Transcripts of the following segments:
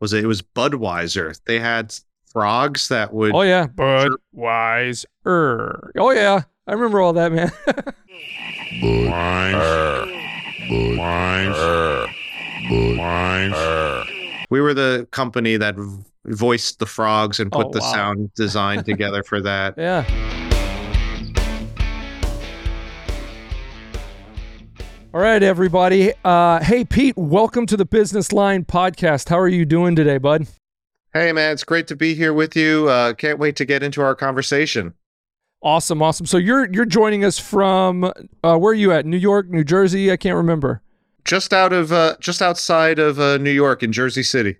was it? It was Budweiser. They had frogs that would. Oh yeah, Budweiser. Oh yeah, I remember all that, man. Budweiser. Budweiser. Budweiser. We were the company that voiced the frogs and put Oh, the wow. sound design together for that. yeah. All right, everybody. Uh, hey, Pete, welcome to the Business Line podcast. How are you doing today, bud? Hey, man, it's great to be here with you. Uh, can't wait to get into our conversation. Awesome, awesome. So you're you're joining us from uh, where are you at? New York, New Jersey? I can't remember. Just out of, uh, just outside of uh, New York in Jersey City.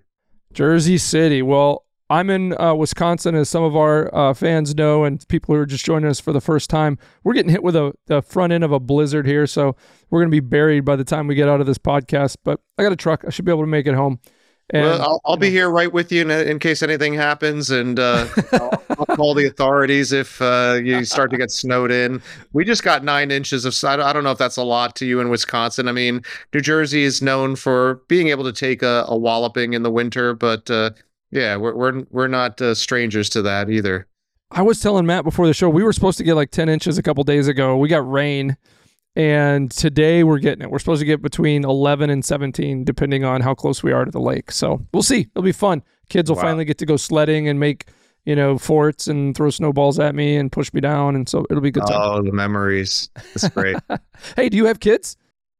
Jersey City. Well, I'm in uh, Wisconsin, as some of our uh, fans know, and people who are just joining us for the first time. We're getting hit with a the front end of a blizzard here, so we're going to be buried by the time we get out of this podcast. But I got a truck; I should be able to make it home. And well, I'll, I'll be here right with you in, in case anything happens, and uh, I'll, I'll call the authorities if uh, you start to get snowed in. We just got nine inches of snow. I don't know if that's a lot to you in Wisconsin. I mean, New Jersey is known for being able to take a, a walloping in the winter, but uh, yeah, we're we're we're not uh, strangers to that either. I was telling Matt before the show we were supposed to get like 10 inches a couple days ago. We got rain, and today we're getting it. We're supposed to get between 11 and 17, depending on how close we are to the lake. So we'll see. It'll be fun. Kids will Wow. finally get to go sledding and make you know forts and throw snowballs at me and push me down, and so it'll be good time. Oh, the memories! That's great. hey, do you have kids?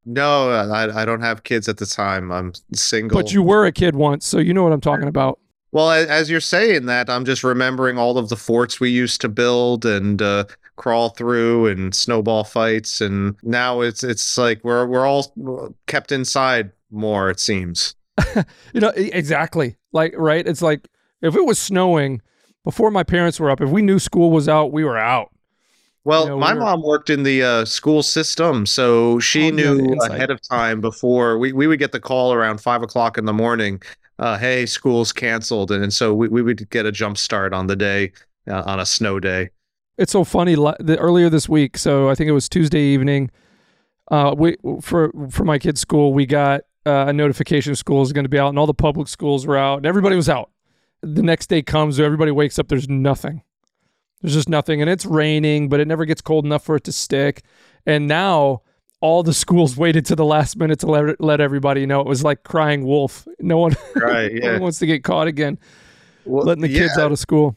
no, I, I don't have kids at the time. I'm single. But you were a kid once, so you know what I'm talking about. Well, as you're saying that, I'm just remembering all of the forts we used to build and uh, crawl through, and snowball fights, and now it's it's like we're we're all kept inside more. It seems. You know exactly. Like right, it's like if it was snowing before my parents were up, if we knew school was out, we were out. Well, You know, my we were- mom worked in the uh, school system, so she Oh, you have the knew insight. ahead of time before we, we would get the call around five o'clock in the morning. Uh, hey, school's canceled, and, and so we, we would get a jump start on the day uh, on a snow day. It's so funny. The, earlier this week, so I think it was Tuesday evening. Uh, we for for my kids' school, we got uh, a notification school is going to be out, and all the public schools were out, and everybody was out. The next day comes, everybody wakes up. There's nothing. There's just nothing, and it's raining, but it never gets cold enough for it to stick. And now all the schools waited to the last minute to let let everybody know. It was like crying wolf. No one, Right? no one wants to get caught again, Well, letting the kids yeah. out of school.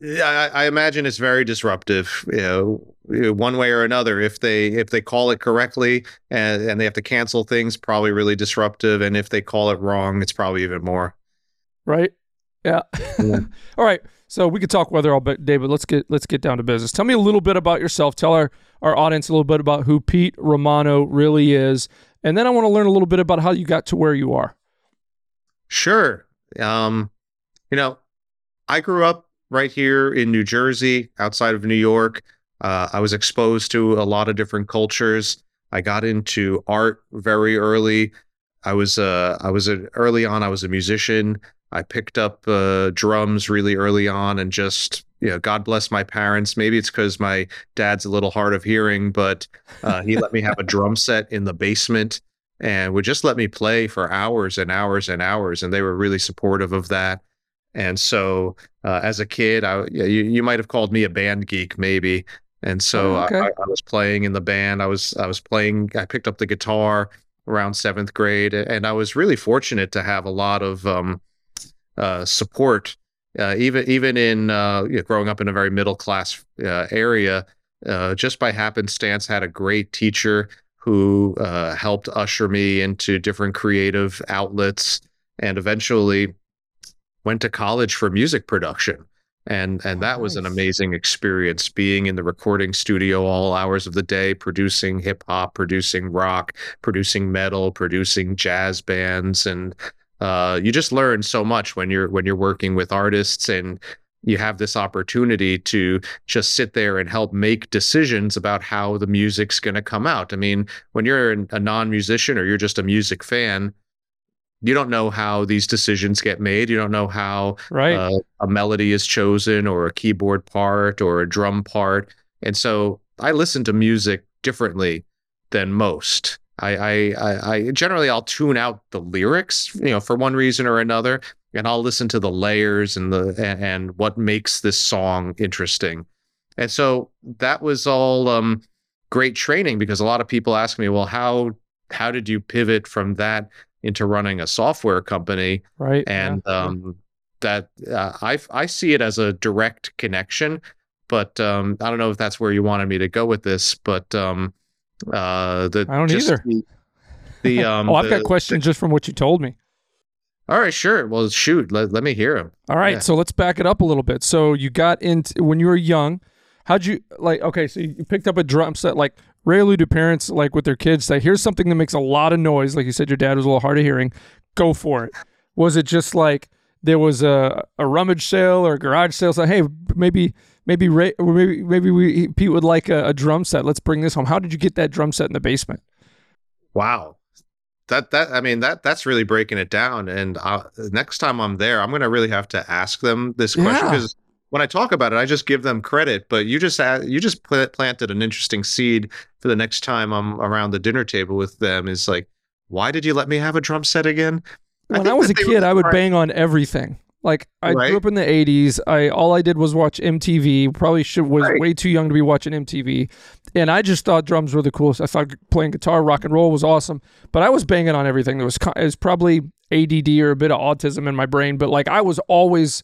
Yeah, I, I imagine it's very disruptive. You know, you know, one way or another. If they if they call it correctly and and they have to cancel things, probably really disruptive. And if they call it wrong, it's probably even more. right? Yeah. Yeah. all right. So we could talk weather all day, but let's get let's get down to business. Tell me a little bit about yourself. Tell our our audience a little bit about who Pete Romano really is, and then I want to learn a little bit about how you got to where you are. Sure. Um, you know, I grew up right here in New Jersey, outside of New York. Uh, I was exposed to a lot of different cultures. I got into art very early. I was uh, I was a, early on. I was a musician. I picked up uh, drums really early on, and just you know, God bless my parents. Maybe it's because my dad's a little hard of hearing, but uh, he let me have a drum set in the basement and would just let me play for hours and hours and hours. And they were really supportive of that. And so, uh, as a kid, I yeah, you, you might have called me a band geek, maybe. And so Oh, okay. I, I was playing in the band. I was I was playing. I picked up the guitar around seventh grade, and I was really fortunate to have a lot of um, uh, support, uh, even even in uh, you know, growing up in a very middle class uh, area. Uh, just by happenstance, had a great teacher who uh, helped usher me into different creative outlets, and eventually went to college for music production. And and that was an amazing experience being in the recording studio all hours of the day, producing hip hop, producing rock, producing metal, producing jazz bands, and uh, you just learn so much when you're when you're working with artists and you have this opportunity to just sit there and help make decisions about how the music's going to come out. I mean, when you're a non-musician or you're just a music fan, you don't know how these decisions get made. You don't know how Right. uh, a melody is chosen or a keyboard part or a drum part. And so I listen to music differently than most. I, I, I, I generally I'll tune out the lyrics, you know, for one reason or another, and I'll listen to the layers and the and, and what makes this song interesting. And so that was all um, great training because a lot of people ask me, well, how how did you pivot from that into running a software company? Right. And yeah. um, that uh, I I see it as a direct connection, but um, I don't know if that's where you wanted me to go with this, but um, uh, the I don't just either. The, the um, oh, I've the- got questions just from what you told me. all right, sure. Well, shoot, let, let me hear them. All right, Yeah. so let's back it up a little bit. So you got into when you were young. How'd you like? Okay, so you picked up a drum set. Like rarely do parents like with their kids say, "Here's something that makes a lot of noise." Like you said, your dad was a little hard of hearing. Go for it. Was it just like there was a, a rummage sale or a garage sale? So hey, maybe maybe Ray, maybe maybe we Pete would like a, a drum set. Let's bring this home. How did you get that drum set in the basement? Wow. That that I mean that that's really breaking it down. And uh, next time I'm there, I'm gonna really have to ask them this question Yeah. because when I talk about it, I just give them credit. But you just add, you just pla- planted an interesting seed for the next time I'm around the dinner table with them. Is like, why did you let me have a drum set again? When I, think was a that they were kid, I would bang on everything. Like I Right. grew up in the '80s. I all I did was watch MTV. Probably should was Right. way too young to be watching MTV, and I just thought drums were the coolest. I thought playing guitar, rock and roll was awesome. But I was banging on everything. There was it was probably ADD or a bit of autism in my brain. But like I was always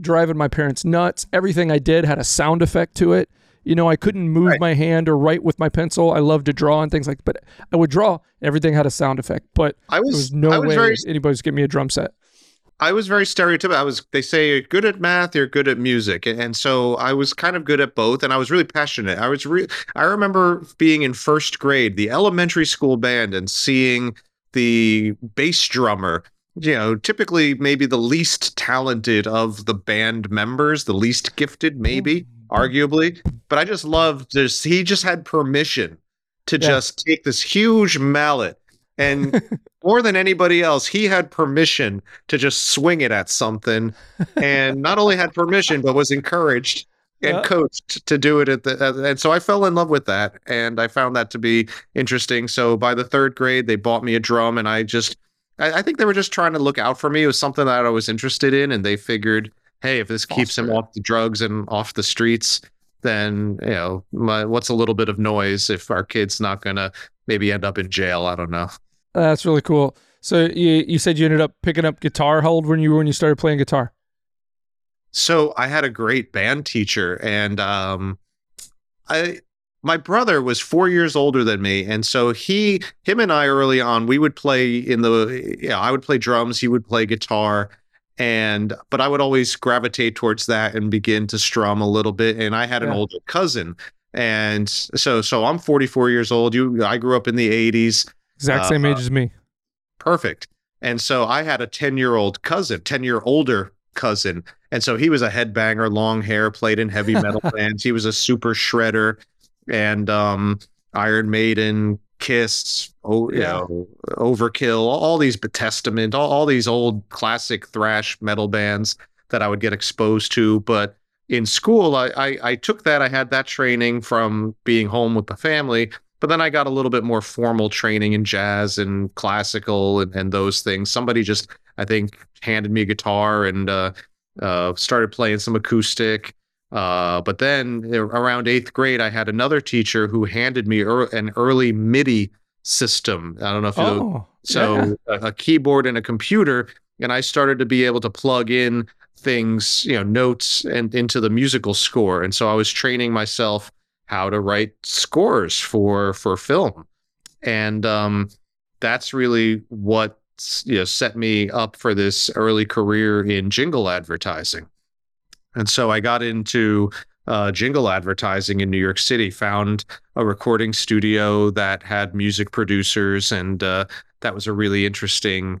driving my parents nuts. Everything I did had a sound effect to it. You know, I couldn't move Right. my hand or write with my pencil. I loved to draw and things like. But I would draw. Everything had a sound effect. But I there was was no I was way very anybody's giving me a drum set. I was very stereotypical. I was they say you're good at math, you're good at music. And, and so I was kind of good at both and I was really passionate. I was re- I remember being in first grade, the elementary school band and seeing the bass drummer, you know, typically maybe the least talented of the band members, the least gifted maybe, mm. Arguably, but I just loved this he just had permission to Yeah. just take this huge mallet and more than anybody else, he had permission to just swing it at something, and not only had permission, but was encouraged and coached to do it at the. And so I fell in love with that, and I found that to be interesting. So by the third grade, they bought me a drum, and I just, I, I think they were just trying to look out for me. It was something that I was interested in, and they figured, hey, if this keeps him off the drugs and off the streets. Then you know, my, what's a little bit of noise if our kid's not gonna maybe end up in jail? I don't know. That's really cool. So you you said you ended up picking up guitar. How old were you when you started playing guitar? So I had a great band teacher, and um, I my brother was four years older than me, and so he him and I early on we would play in the yeah I would play drums, he would play guitar, and but I would always gravitate towards that and begin to strum a little bit. And I had an Yeah. older cousin, and so so I'm 44 years old. You I grew up in the 80s Exact same Uh, age as me. perfect. And so I had a 10 year old cousin, 10 year older cousin. And so he was a headbanger, long hair, played in heavy metal bands. He was a super shredder and um, Iron Maiden, Kiss, oh, you Yeah. know, Overkill, all these Testament, all, all these old classic thrash metal bands that I would get exposed to. But in school, I, I, I took that, I had that training from being home with the family. But then I got a little bit more formal training in jazz and classical and, and those things. Somebody just, I think, handed me a guitar and uh, uh, started playing some acoustic. Uh, but then uh, around eighth grade, I had another teacher who handed me ear an early MIDI system. I don't know if you know Oh, so a, a keyboard and a computer, and I started to be able to plug in things, you know, notes and into the musical score. And so I was training myself how to write scores for for film, and um, that's really what you know set me up for this early career in jingle advertising. And so I got into uh, jingle advertising in New York City, found a recording studio that had music producers, and uh, that was a really interesting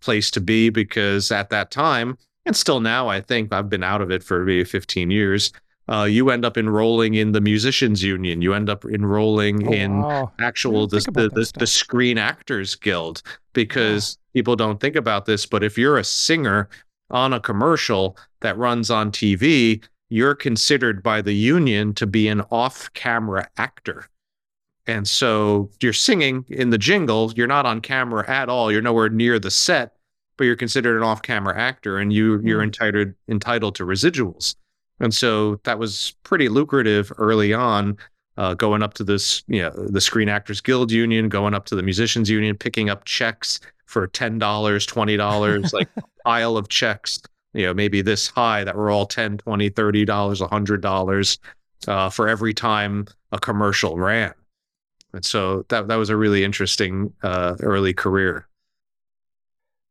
place to be because at that time, and still now, I think I've been out of it for maybe 15 years. Uh, you end up enrolling in the musicians union. You end up enrolling Oh, in wow. actual the, the, the, the Screen Actors Guild because people don't think about this. But if you're a singer on a commercial that runs on TV, you're considered by the union to be an off camera actor. And so you're singing in the jingle, you're not on camera at all. You're nowhere near the set, but you're considered an off-camera actor and you you're Hmm. entitled entitled to residuals. And so that was pretty lucrative early on, uh, going up to this, you know, the Screen Actors Guild Union, going up to the Musicians Union, picking up checks for ten dollars, twenty dollars, like pile of checks, you know, maybe this high that were all 10, 20, 30 dollars, a hundred dollars uh, for every time a commercial ran. And so that that was a really interesting uh, early career.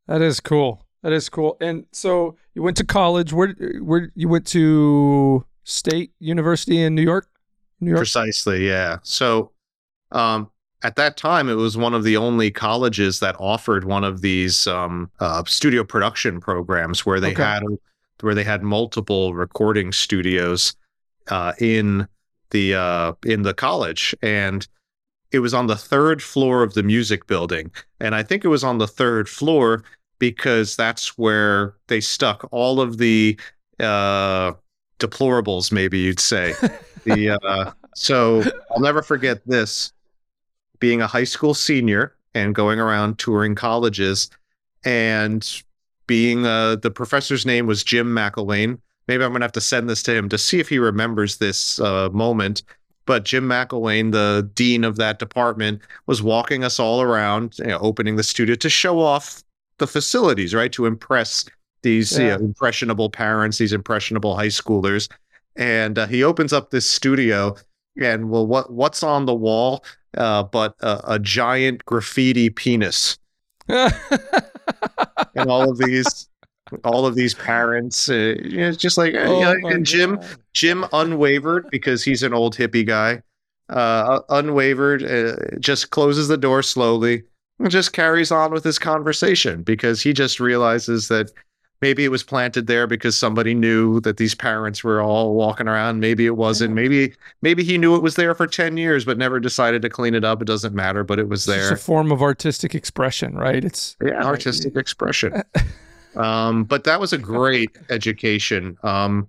That is cool. That is cool. And so you went to college. Where where you went to State University in New York? New York. Precisely, yeah. So um, at that time, it was one of the only colleges that offered one of these um, uh, studio production programs where they Okay. had where they had multiple recording studios uh, in the uh, in the college, and it was on the third floor of the music building, and I think it was on the third floor because that's where they stuck all of the uh, deplorables, maybe you'd say. the uh, so I'll never forget this being a high school senior and going around touring colleges and being uh, the professor's name was Jim McElwain. Maybe I'm gonna have to send this to him to see if he remembers this uh, moment. But Jim McElwain, the dean of that department, was walking us all around, you know, opening the studio to show off the facilities, right, to impress these you know, impressionable parents, these impressionable high schoolers. And uh, he opens up this studio, and well, what what's on the wall? Uh, but a, a giant graffiti penis, and all of these, all of these parents. Uh, you know, it's just like, uh, you Oh know, and Jim, God. Jim unwavered because he's an old hippie guy. Uh, unwavered, uh, just closes the door slowly and just carries on with his conversation because he just realizes that maybe it was planted there because somebody knew that these parents were all walking around. Maybe it wasn't. Yeah. Maybe maybe he knew it was there for ten years but never decided to clean it up. It doesn't matter, but it was there. It's a form of artistic expression, right? It's Yeah, artistic expression. Um, but that was a great education. Um,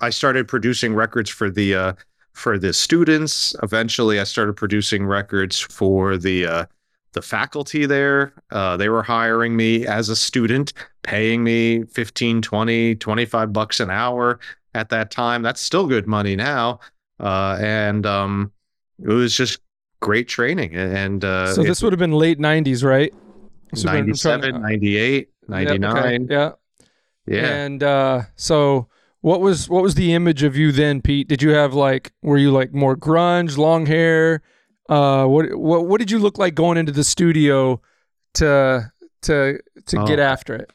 I started producing records for the uh, for the students. Eventually, I started producing records for the uh, the faculty there. Uh, they were hiring me as a student, paying me 15, 20, 25 bucks an hour at that time. That's still good money now. Uh, and um, it was just great training. And uh, so this would have been late '90s, right? This would've been- I'm trying to- 97, 98, Yeah, okay, 99. Yeah. Yeah. And uh, so, what was what was the image of you then, Pete? Did you have like were you like more grunge, long hair? Uh, what what what did you look like going into the studio to to to get Oh. after it?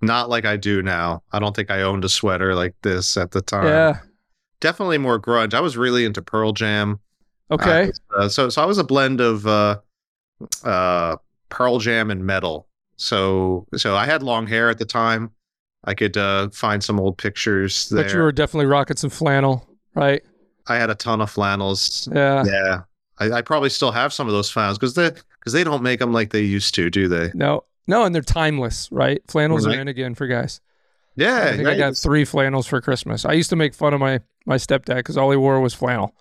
Not like I do now. I don't think I owned a sweater like this at the time. yeah. Definitely more grunge. I was really into Pearl Jam. Okay. Uh, so so I was a blend of uh, uh, Pearl Jam and metal. So so I had long hair at the time. I could uh, find some old pictures there. but you were definitely rocking some flannel, right? I had a ton of flannels. Yeah. Yeah, I, I probably still have some of those flannels because they because they don't make them like they used to, do they? No. No, and they're timeless, right? Flannels Right. are in again for guys. Yeah, I think I got three flannels for Christmas. I used to make fun of my my stepdad because all he wore was flannel.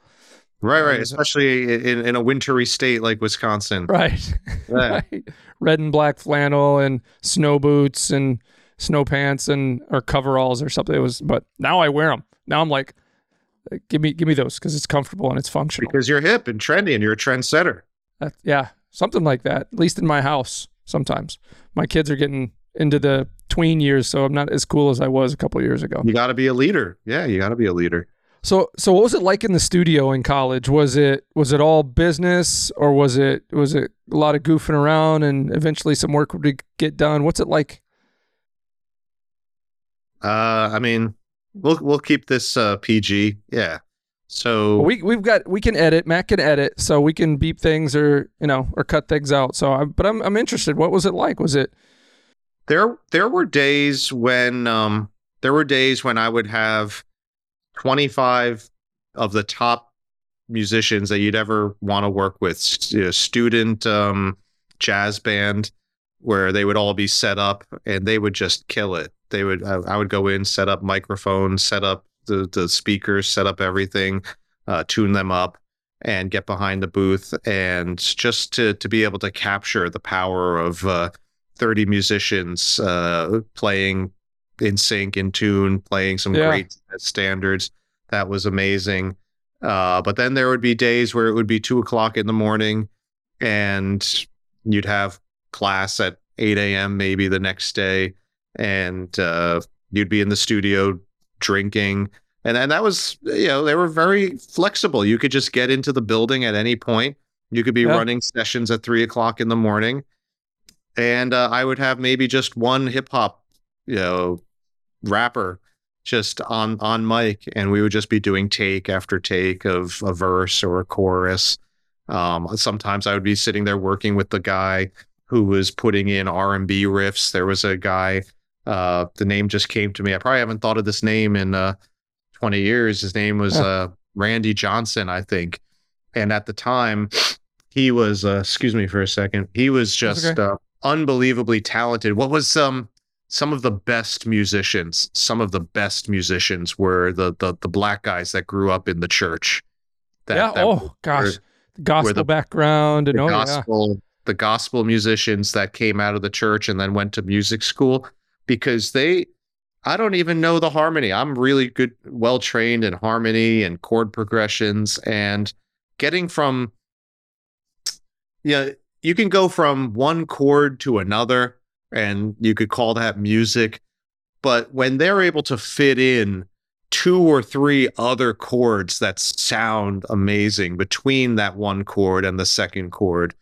right, right. Especially in, in a wintry state like Wisconsin. Right. Yeah. right. Red and black flannel and snow boots and snow pants and or coveralls or something. It was, but now I wear them. Now I'm like, give me give me those because it's comfortable and it's functional. Because you're hip and trendy and you're a trendsetter. That- yeah, something like that. At least in my house, sometimes my kids are getting into the tween years, so I'm not as cool as I was a couple years ago. You got to be a leader. Yeah, you got to be a leader. So so what was it like in the studio in college? Was it was it all business or was it was it a lot of goofing around and eventually some work would get done? What's it like? Uh, I mean, we'll we'll keep this uh, PG. Yeah. So we we've got we can edit. Matt can edit, so we can beep things or you know or cut things out. So, I, but I'm I'm interested. What was it like? Was it there there were days when um there were days when I would have 25 of the top musicians that you'd ever want to work with you know, student um jazz band where they would all be set up and they would just kill it they would I, I would go in set up microphones set up the the speakers set up everything uh tune them up and get behind the booth and just to to be able to capture the power of uh, 30 musicians uh, playing in sync in tune playing some Yeah. great standards. That was amazing. Uh, but then there would be days where it would be two o'clock in the morning and you'd have class at 8 a.m maybe the next day and uh, you'd be in the studio drinking. And and that was you know they were very flexible. You could just get into the building at any point. You could be Yeah. running sessions at three o'clock in the morning. And uh, i would have maybe just one hip-hop you know rapper just on on mic and we would just be doing take after take of a verse or a chorus. Um sometimes i would be sitting there working with the guy who was putting in r&b riffs. There was a guy uh the name just came to me. I probably haven't thought of this name in uh 20 years. His name was uh randy johnson i think. And at the time he was uh excuse me for a second. He was just okay. uh, unbelievably talented. What was um some of the best musicians some of the best musicians were the the, the black guys that grew up in the church that, yeah. that oh gosh, the gospel the- background and the oh yeah. gospel the gospel musicians that came out of the church and then went to music school because they I don't even know the harmony. I'm really good well trained in harmony and chord progressions and getting from yeah, you can go from one chord to another and you could call that music, but when they're able to fit in two or three other chords that sound amazing between that one chord and the second chord,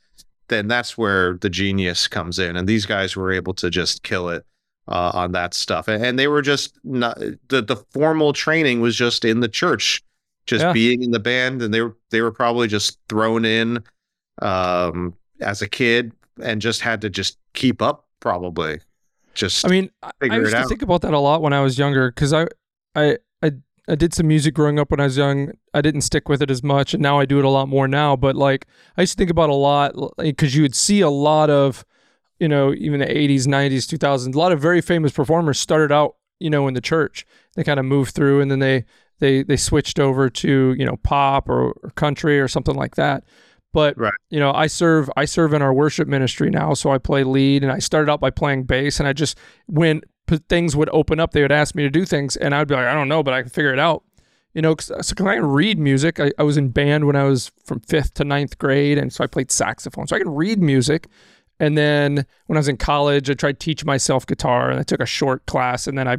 then that's where the genius comes in. And these guys were able to just kill it uh, on that stuff. And, they were just not the the formal training was just in the church, just Yeah. being in the band, and they were they were probably just thrown in um, as a kid and just had to just keep up. Probably, just I mean, I- I used to think about that a lot when I was younger because I, I, I, I did some music growing up when I was young. I didn't stick with it as much, and now I do it a lot more now. But like, I used to think about a lot because you would see a lot of, you know, even the '80s, '90s, 2000s. A lot of very famous performers started out, you know, in the church. They kind of moved through, and then they they they switched over to you know pop or, or country or something like that. But Right. you know, I serve I serve in our worship ministry now, so I play lead, and I started out by playing bass, and I just when p- things would open up, they would ask me to do things, and I'd be like, I don't know, but I can figure it out. You know, cause, uh, so 'cause I can read music. I, I was in band when I was from fifth to ninth grade, and so I played saxophone, so I can read music. And then when I was in college, I tried to teach myself guitar, and I took a short class, and then I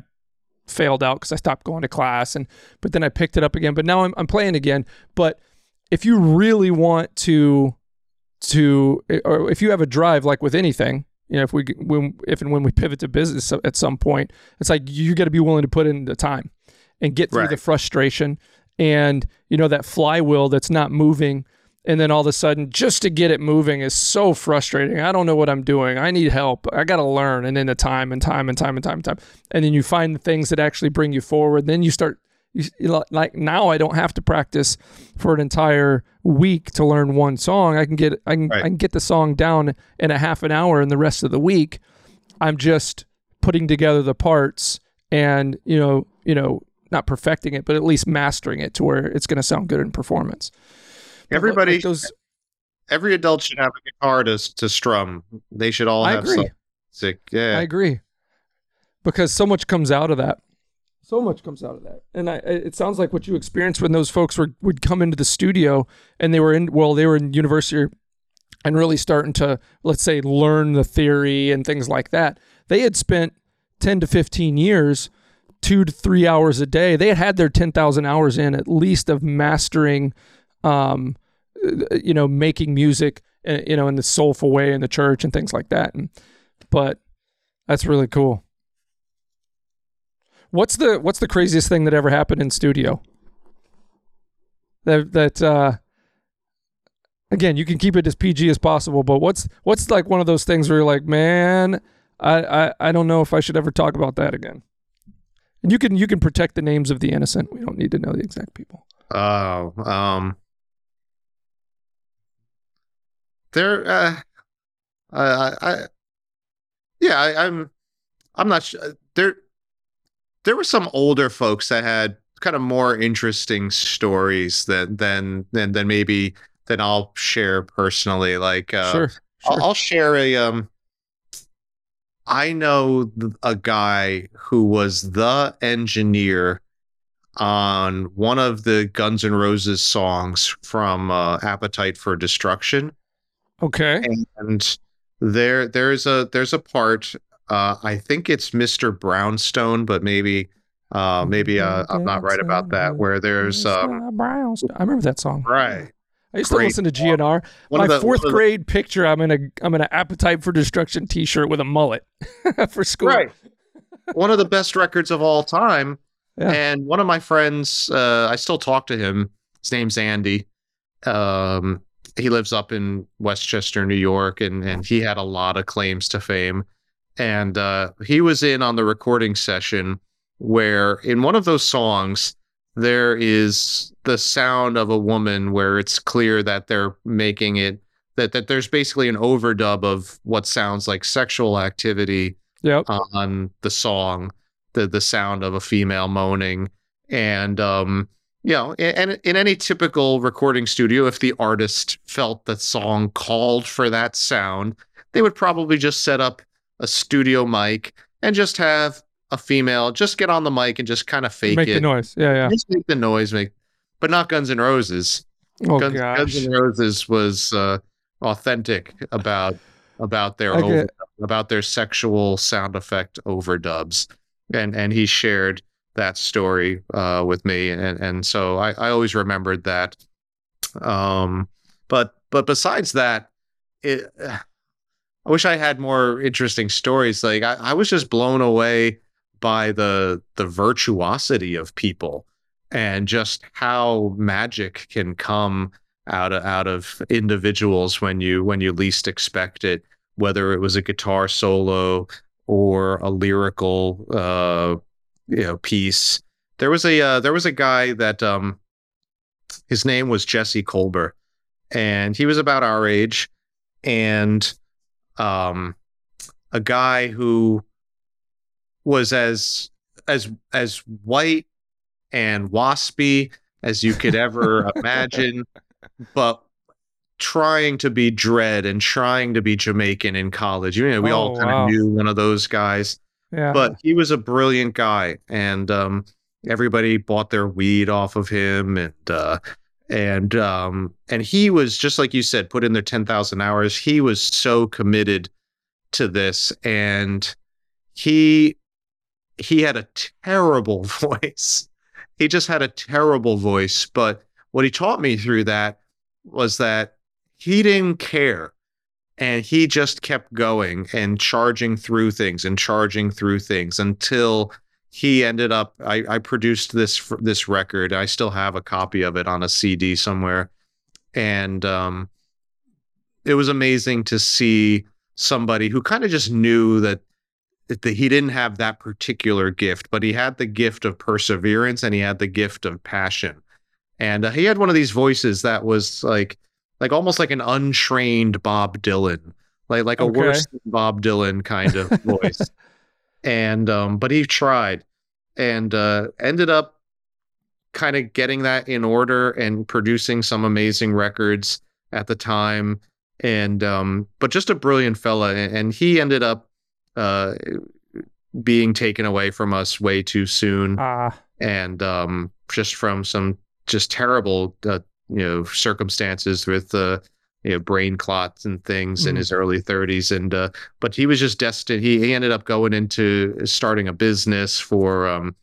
failed out because I stopped going to class, and but then I picked it up again. But now I'm I'm playing again. But if you really want to to or if you have a drive like with anything you know if we when if and when we pivot to business at some point it's like you got to be willing to put in the time and get through Right. the frustration and you know that flywheel that's not moving and then all of a sudden just to get it moving is so frustrating. I don't know what i'm doing. I need help. I got to learn. And then the time and time and time and time and time. And then you find the things that actually bring you forward. Then you start you, like now i don't have to practice for an entire week to learn one song. I can get i can, Right. I can get the song down in a half an hour and the rest of the week. I'm just putting together the parts and you know you know not perfecting it but at least mastering it to where it's going to sound good in performance everybody. like those every adult should have a guitar to to strum. They should all i have agree some music. Yeah, I agree. Because so much comes out of that. So much comes out of that. And I, it sounds like what you experienced when those folks were would come into the studio and they were in well, they were in university and really starting to let's say learn the theory and things like that. They had spent 10 to 15 years 2 to 3 hours a day. They had had their 10,000 hours in at least of mastering um uh, you know making music uh, you know in the soulful way in the church and things like that. And but that's really cool. What's the what's the craziest thing that ever happened in studio? That that uh again, you can keep it as PG as possible, but what's what's like one of those things where you're like, man, I I, I don't know if I should ever talk about that again. And you can you can protect the names of the innocent. We don't need to know the exact people. Oh, um, there. Uh, I, I, yeah, I, I'm, I'm not sure. There, there were some older folks that had kind of more interesting stories than than than than maybe than I'll share personally. Like uh, sure. sure. I'll, I'll share a um. I know a guy who was the engineer on one of the Guns N' Roses songs from uh, Appetite for Destruction, Okay. and there there's a there's a part. Uh, I think it's Mr. Brownstone, but maybe uh, maybe uh, I'm not right about that. Where there's um, Brownstone. I remember that song. right I used to listen to GNR. one My the fourth the- grade picture, I'm in a I'm in an Appetite for Destruction T-shirt with a mullet for school. right one of the best records of all time. Yeah. And one of my friends, uh, I still talk to him. His name's Andy. Um, he lives up in Westchester, New York, and and he had a lot of claims to fame. And uh, he was in on the recording session where, in one of those songs, there is the sound of a woman where it's clear that they're making it that that there's basically an overdub of what sounds like sexual activity Yep. on the song, the the sound of a female moaning, and um, you know, and in any typical recording studio, if the artist felt the song called for that sound, they would probably just set up a studio mic and just have a female just get on the mic and just kind of fake Make it, the noise. Yeah, yeah. just make the noise, make, but not Guns N' Roses. Oh Guns, gosh. Guns N' Roses was uh, authentic about about their over, about their sexual sound effect overdubs, and and he shared that story uh, with me, and and so I, I always remembered that. Um, but but besides that, it. I wish I had more interesting stories. Like I, I was just blown away by the the virtuosity of people and just how magic can come out of out of individuals when you when you least expect it whether it was a guitar solo or a lyrical uh you know piece there was a uh, there was a guy that um his name was Jesse Colbert and he was about our age and um a guy who was as as as white and waspy as you could ever imagine, but trying to be dread and trying to be Jamaican in college. You know, we all Oh, kind of wow. knew one of those guys, Yeah. but he was a brilliant guy, and um, everybody bought their weed off of him, and uh, and um, and he was just like you said, put in their ten thousand hours. He was so committed to this, and he he had a terrible voice. He just had a terrible voice. But what he taught me through that was that he didn't care. And he just kept going and charging through things and charging through things until he ended up. I, I produced this this record. I still have a copy of it on a CD somewhere, and um, it was amazing to see somebody who kind of just knew that that he didn't have that particular gift, but he had the gift of perseverance and he had the gift of passion. And uh, he had one of these voices that was like, like almost like an untrained Bob Dylan, like like a Okay. worse than Bob Dylan kind of voice. and um, but he tried, and uh, ended up kind of getting that in order and producing some amazing records at the time. And um, but just a brilliant fella, and, he ended up uh, being taken away from us way too soon, Ah, and um, just from some just terrible, uh, you know, circumstances with uh, you know brain clots and things in Mhm. his early 30s. And uh, but he was just destined. He, he ended up going into starting a business for um,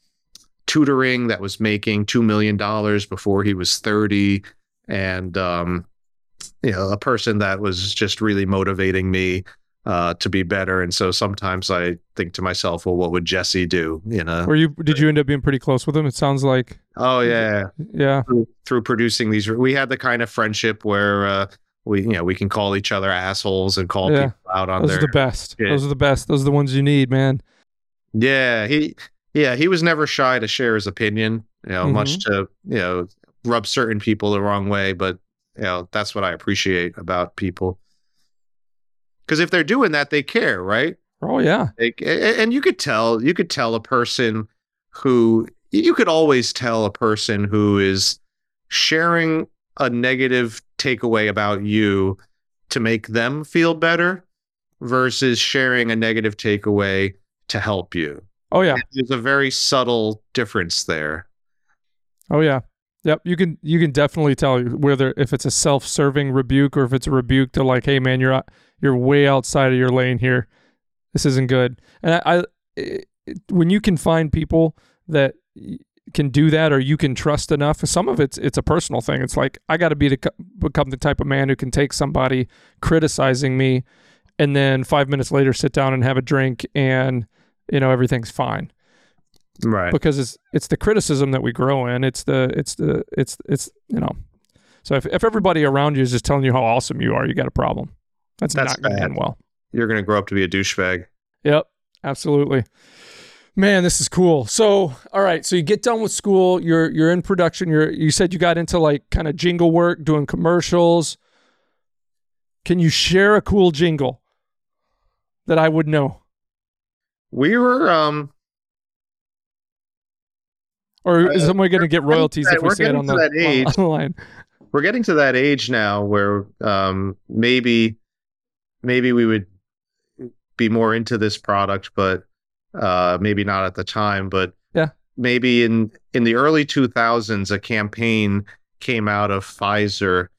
tutoring that was making two million dollars before he was 30, and um, you know, a person that was just really motivating me uh, to be better. And so sometimes I think to myself, well, what would Jesse do? You know? were you? Did you end up being pretty close with him? It sounds like. Oh yeah. Yeah. Through, through producing these, we had the kind of friendship where uh, we, you know, we can call each other assholes and call Yeah. people out on Those their. are the best. Yeah. Those are the best. Those are the ones you need, man. yeah, he, yeah, he was never shy to share his opinion. You know, much Mm-hmm. to you know rub certain people the wrong way, but you know that's what I appreciate about people. Because if they're doing that, they care, right? Oh yeah. A- and you could tell, you could tell a person who you could always tell a person who is sharing a negative takeaway about you to make them feel better versus sharing a negative takeaway to help you. Oh yeah. There's a very subtle difference there. Oh yeah. Yep. You can you can definitely tell whether if it's a self-serving rebuke or if it's a rebuke to like, hey man, you're you're way outside of your lane here. This isn't good. And I, I it, when you can find people that can do that or you can trust enough some of it's it's a personal thing it's like i got to be to become the type of man who can take somebody criticizing me and then 5 minutes later sit down and have a drink and you know everything's fine Right. because it's it's the criticism that we grow in it's the it's the it's it's you know so if, if everybody around you is just telling you how awesome you are you got a problem that's, That's not going to end well You're going to grow up to be a douchebag. Yep, absolutely. Man, this is cool. So, all right, so you get done with school, you're you're in production, you're you said you got into like kind of jingle work, doing commercials. Can you share a cool jingle that I would know? We were um Or is Uh, somebody going to get royalties to if we say it on the, that age. on the line? we're getting to that age now where um maybe maybe we would be more into this product but uh maybe not at the time but Yeah. maybe in in the early 2000s a campaign came out of Pfizer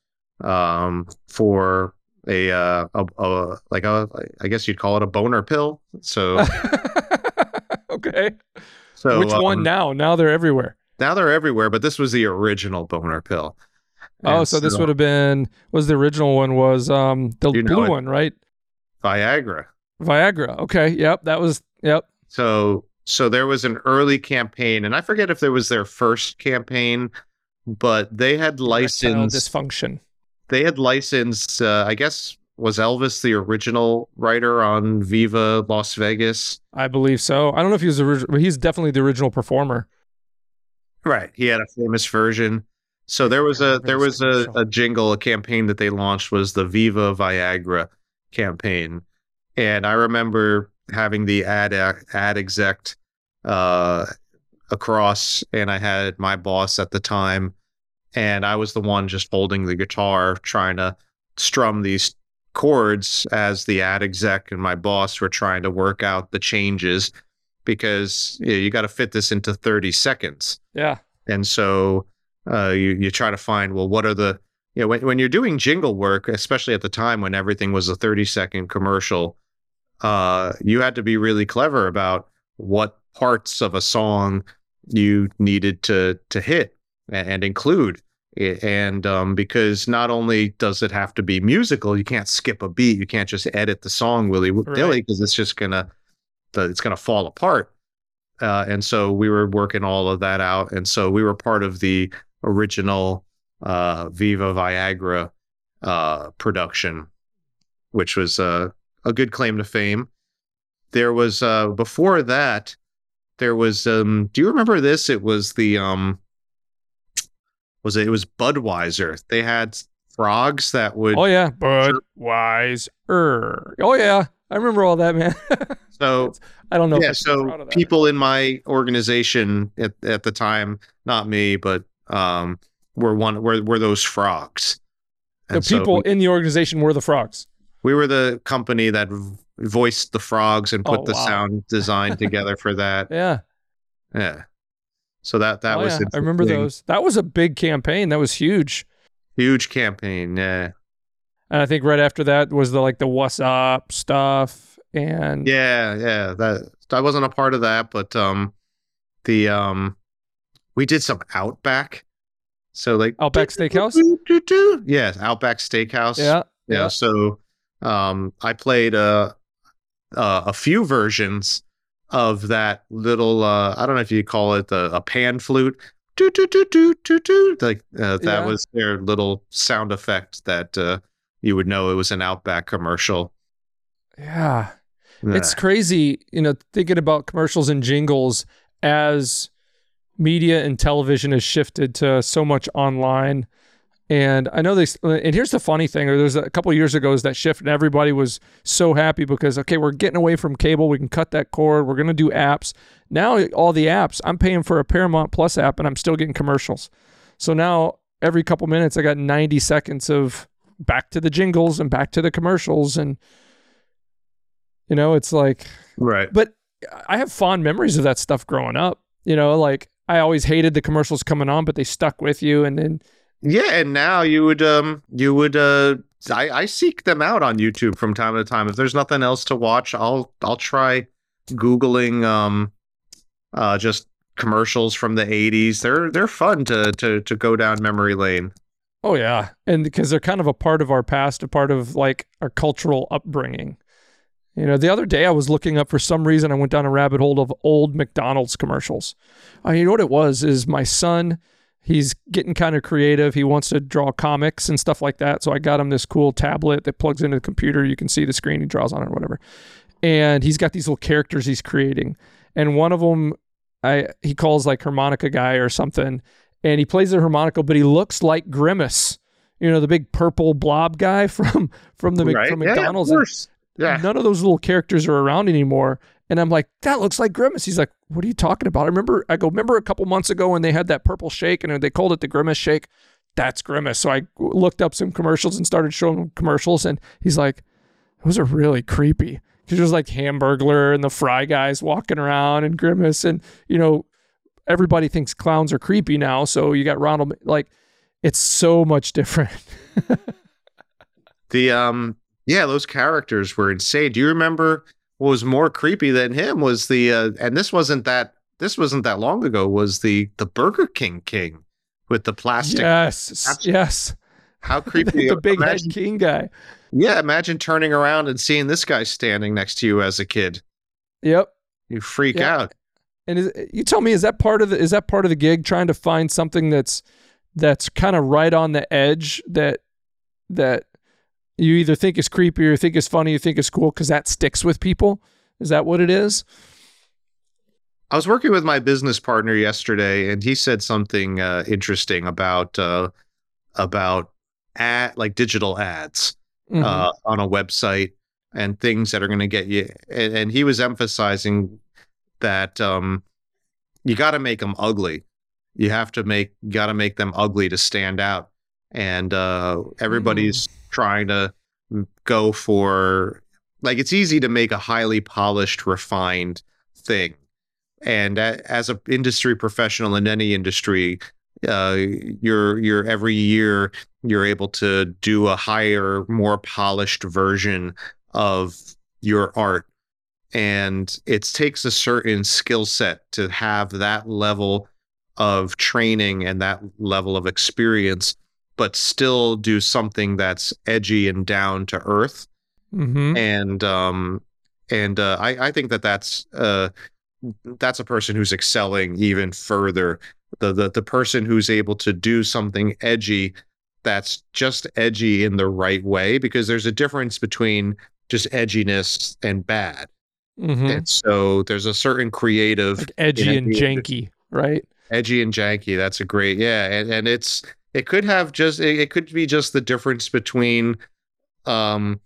um for a uh a, a like a I guess you'd call it a boner pill so okay. so Which one um, now? Now they're everywhere. now they're everywhere but this was the original boner pill Oh, And so this would have been was the original one was um the know blue one, right? Viagra Viagra. Okay. Yep, that was yep. So so there was an early campaign, and I forget if there was their first campaign, but they had licensed. dysfunction. They had licensed. Uh, I guess was Elvis the original writer on Viva Las Vegas. I believe so. I don't know if he was the original, but he's definitely the original performer. Right. He had a famous version. So there was a there was a, a jingle, a campaign that they launched was the Viva Viagra campaign, and I remember having the ad ad exec uh, across, and I had my boss at the time, and I was the one just holding the guitar, trying to strum these chords as the ad exec and my boss were trying to work out the changes because you, know, you got to fit this into 30 seconds. Yeah. and so uh, you you try to find well what are the you know when when you're doing jingle work especially at the time when everything was a 30 second commercial uh you had to be really clever about what parts of a song you needed to to hit and, and include and um, because not only does it have to be musical you can't skip a beat you can't just edit the song willy nilly Right. because it's just gonna the, it's gonna fall apart uh, and so we were working all of that out and so we were part of the original uh, viva viagra uh, production which was uh, a good claim to fame there was uh, before that there was um, do you remember this it was the um was it, it was budweiser they had frogs that would Oh yeah. Budweiser. Oh yeah. I remember all that, man. so I don't know. yeah I'm so proud of that. people in my organization at, at the time not me but um were one were, were those frogs the And so people in the organization were the frogs. we were the company that v- voiced the frogs and put Oh, the wow. sound design together for that Yeah. yeah so that that oh, was yeah. I remember those. That was a big campaign. That was huge. huge campaign yeah And I think right after that was the like the what's up stuff and yeah yeah that i wasn't a part of that but um the um we did some outback so like Outback Steakhouse? yes outback steakhouse yeah. yeah, Yeah. so um i played uh, uh a few versions of that little uh i don't know if you call it the, a pan flute do do do do do do like uh, that Yeah. was their little sound effect that uh you would know it was an outback commercial Yeah. Yeah. It's crazy, you know, thinking about commercials and jingles as media and television has shifted to so much online. And I know they. And here's the funny thing: or there's a couple years ago is that shift, and everybody was so happy because okay, we're getting away from cable. We can cut that cord. We're gonna do apps. Now all the apps, I'm paying for a Paramount Plus app, and I'm still getting commercials. So now every couple minutes, I got 90 seconds of back to the jingles and back to the commercials, and you know, it's like Right. but I have fond memories of that stuff growing up. You know, like I always hated the commercials coming on, but they stuck with you. And then, Yeah, and now you would um you would uh I, I seek them out on YouTube from time to time. If there's nothing else to watch, I'll I'll try googling um uh just commercials from the 80s. They're they're fun to to to go down memory lane. oh yeah, and because they're kind of a part of our past, a part of like our cultural upbringing. You know, the other day I was looking up for some reason. I went down a rabbit hole of old McDonald's commercials. Uh, you know what it was? Is my son. He's getting kind of creative. He wants to draw comics and stuff like that. So I got him this cool tablet that plugs into the computer. You can see the screen. He draws on it or whatever. And he's got these little characters he's creating. And one of them, I he calls like harmonica guy or something. And he plays the harmonica, but he looks like Grimace. You know, the big purple blob guy from from the right? from Yeah, McDonald's. course. Yeah. None of those little characters are around anymore. And I'm like, that looks like Grimace. He's like, what are you talking about? I remember, I go, remember a couple months ago when they had that purple shake and they called it the Grimace shake? That's Grimace. So I looked up some commercials and started showing commercials. And he's like, those are really creepy. Because there's like Hamburglar and the Fry guys walking around and Grimace. And, you know, everybody thinks clowns are creepy now. So you got Ronald, like, it's so much different. The um yeah, those characters were insane. Do you remember what was more creepy than him was the uh and this wasn't that this wasn't that long ago was the the Burger King king with the plastic yes. Yes. how creepy the big head king guy. Yeah, imagine turning around and seeing this guy standing next to you as a kid. Yep. You freak Yeah. out. And is, you tell me, is that part of the is that part of the gig? Trying to find something that's that's kind of right on the edge that that you either think is creepy or you think is funny, you think is cool because that sticks with people. Is that what it is? I was working with my business partner yesterday, and he said something uh, interesting about uh, about ad like digital ads. Mhm. uh, on a website and things that are going to get you. And, and he was emphasizing that um, you got to make them ugly. You have to make got to make them ugly to stand out. And uh, everybody's trying to go for like it's easy to make a highly polished, refined thing. And as an industry professional in any industry, uh, you're you're every year you're able to do a higher, more polished version of your art. And it takes a certain skill set to have that level of training and that level of experience, but still do something that's edgy and down to earth. Mhm. And um, and uh, I I think that that's uh, that's a person who's excelling even further. The the the person who's able to do something edgy that's just edgy in the right way because there's a difference between just edginess and bad. Mhm. And so there's a certain creative Like edgy and janky, right? edgy and janky. That's a great yeah, and and it's it could have just it, could be just the difference between um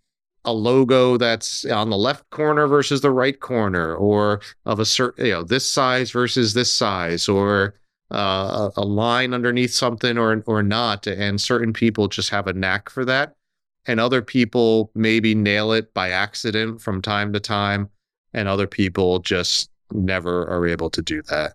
a logo that's on the left corner versus the right corner, or of a certain you know this size versus this size, or uh, a line underneath something or or not. And certain people just have a knack for that, and other people maybe nail it by accident from time to time, and other people just never are able to do that.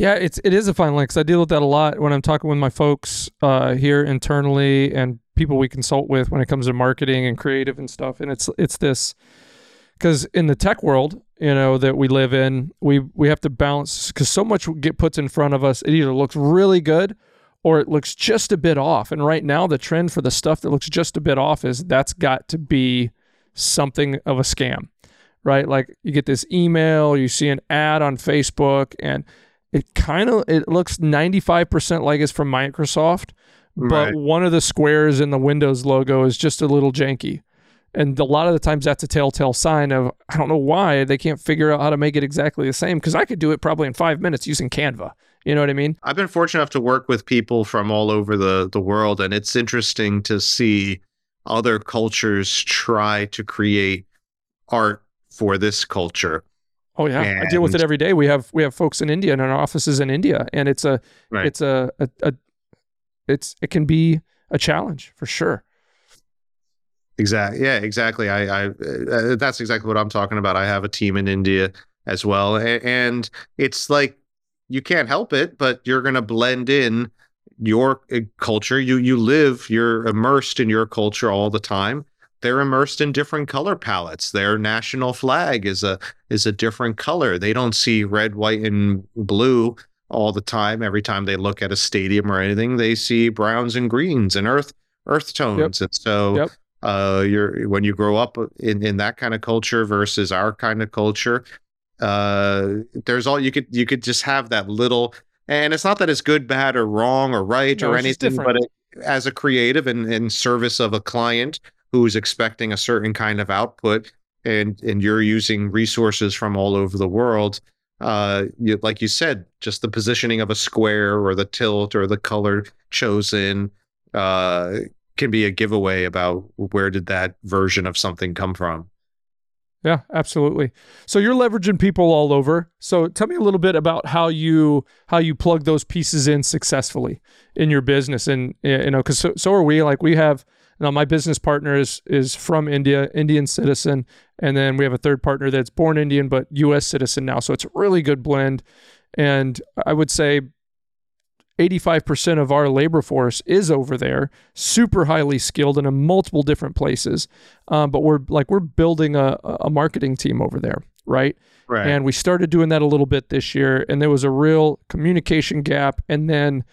Yeah, it's it is a fine line because I deal with that a lot when I'm talking with my folks uh, here internally and people we consult with when it comes to marketing and creative and stuff. And it's it's this because in the tech world, you know that we live in, we we have to balance because so much get puts in front of us. It either looks really good or it looks just a bit off. And right now, the trend for the stuff that looks just a bit off is that's got to be something of a scam, right? Like you get this email, you see an ad on Facebook, and it kind of it looks 95% like it's from Microsoft, but Right. one of the squares in the Windows logo is just a little janky. And a lot of the times that's a telltale sign of I don't know why they can't figure out how to make it exactly the same because I could do it probably in five minutes using Canva You know what I mean? I've been fortunate enough to work with people from all over the the world, and it's interesting to see other cultures try to create art for this culture. Oh yeah, I deal with it every day. We have we have folks in India and our offices in India, and it's a Right. it's a, a a it's it can be a challenge for sure. Exactly. Yeah, exactly. I, I uh, that's exactly what I'm talking about. I have a team in India as well, a- and it's like you can't help it, but you're going to blend in your uh, culture. You you live, you're immersed in your culture all the time. They're immersed in different color palettes. Their national flag is a is a different color. They don't see red, white, and blue all the time. Every time they look at a stadium or anything, they see browns and greens and earth earth tones. And so Yep. uh you're when you grow up in in that kind of culture versus our kind of culture uh there's all you could you could just have that little and it's not that it's good bad or wrong or right No, or anything but it, as a creative and in service of a client who's expecting a certain kind of output and and you're using resources from all over the world uh you, like you said just the positioning of a square or the tilt or the color chosen uh can be a giveaway about where did that version of something come from. Yeah, absolutely. So you're leveraging people all over. So tell me a little bit about how you how you plug those pieces in successfully in your business, and you know, because so, so are we. Like we have now, my business partner is is from India, Indian citizen, and then we have a third partner that's born Indian but U.S. citizen now. So it's a really good blend, and I would say. 85% of our labor force is over there, super highly skilled and in multiple different places um, but we're like we're building a, a marketing team over there right Right. and we started doing that a little bit this year and there was a real communication gap and then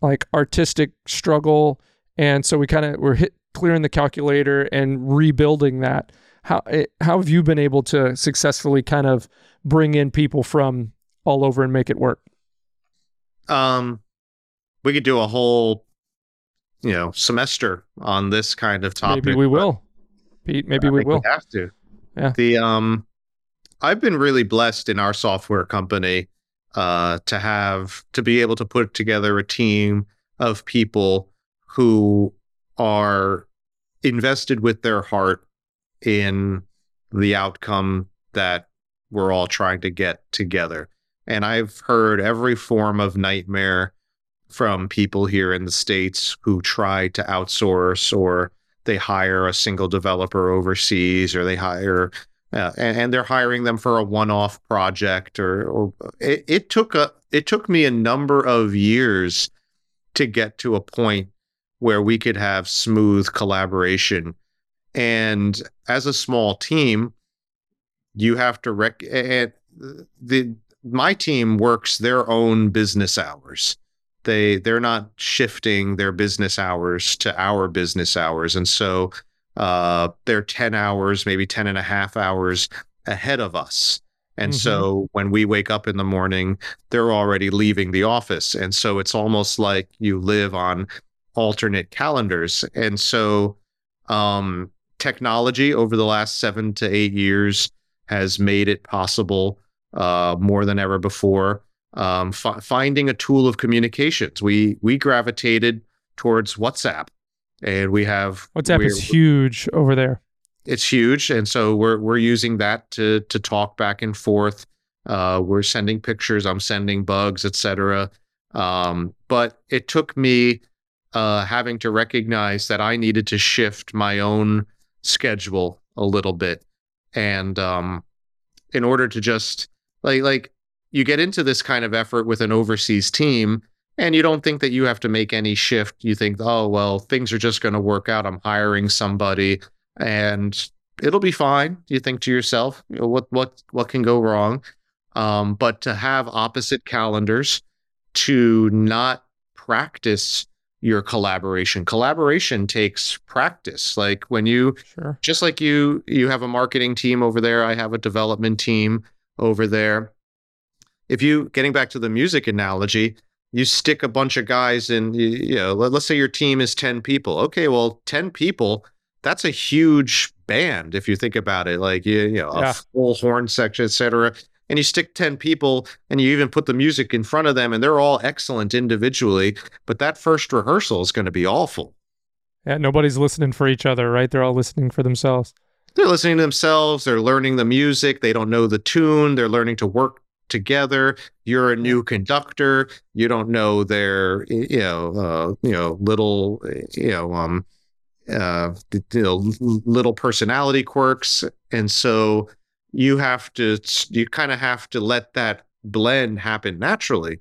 like artistic struggle and so we kind of we're hit clearing the calculator and rebuilding that how eh, how have you been able to successfully kind of bring in people from all over and make it work um we could do a whole you know semester on this kind of topic. maybe we will pete maybe I we will have to. Yeah. The um I've been really blessed in our software company uh to have to be able to put together a team of people who are invested with their heart in the outcome that we're all trying to get together. And I've heard every form of nightmare from people here in the States who try to outsource or they hire a single developer overseas or they hire uh, and, and they're hiring them for a one-off project or, or it, it took a it took me a number of years to get to a point where we could have smooth collaboration. And as a small team you have to rec and the my team works their own business hours. They they're not shifting their business hours to our business hours. And so uh they're 10 hours maybe 10 and a half hours ahead of us. And Mhm. so when we wake up in the morning they're already leaving the office. And so it's almost like you live on alternate calendars and so um technology over the last 7 to 8 years has made it possible uh more than ever before um, fi- finding a tool of communications. We we gravitated towards WhatsApp, and we have whatsapp is huge over there It's huge, and so we're we're using that to to talk back and forth. Uh, we're sending pictures. I'm sending bugs, etc. Um, but it took me uh, having to recognize that I needed to shift my own schedule a little bit, and um, in order to just like like you get into this kind of effort with an overseas team and you don't think that you have to make any shift. You think oh well things are just going to work out. I'm hiring somebody and it'll be fine you think to yourself you know, what what what can go wrong? Um, but to have opposite calendars to not practice your collaboration. Collaboration takes practice. Like when you sure. just like you you have a marketing team over there i have a development team over there. If you getting back to the music analogy you stick a bunch of guys in you, know let, us say your team is 10 people. Okay well 10 people that's a huge band if you think about it. Like you, you know Yeah. a full horn section etc and you stick 10 people and you even put the music in front of them and they're all excellent individually, but that first rehearsal is going to be awful. Yeah, nobody's listening for each other, right? They're all listening for themselves. They're listening to themselves, they're learning the music, they don't know the tune, they're learning to work together. You're a new conductor, you don't know their you know, uh, you know, little you know, um uh, you know, little personality quirks, and so you have to you kind of have to let that blend happen naturally.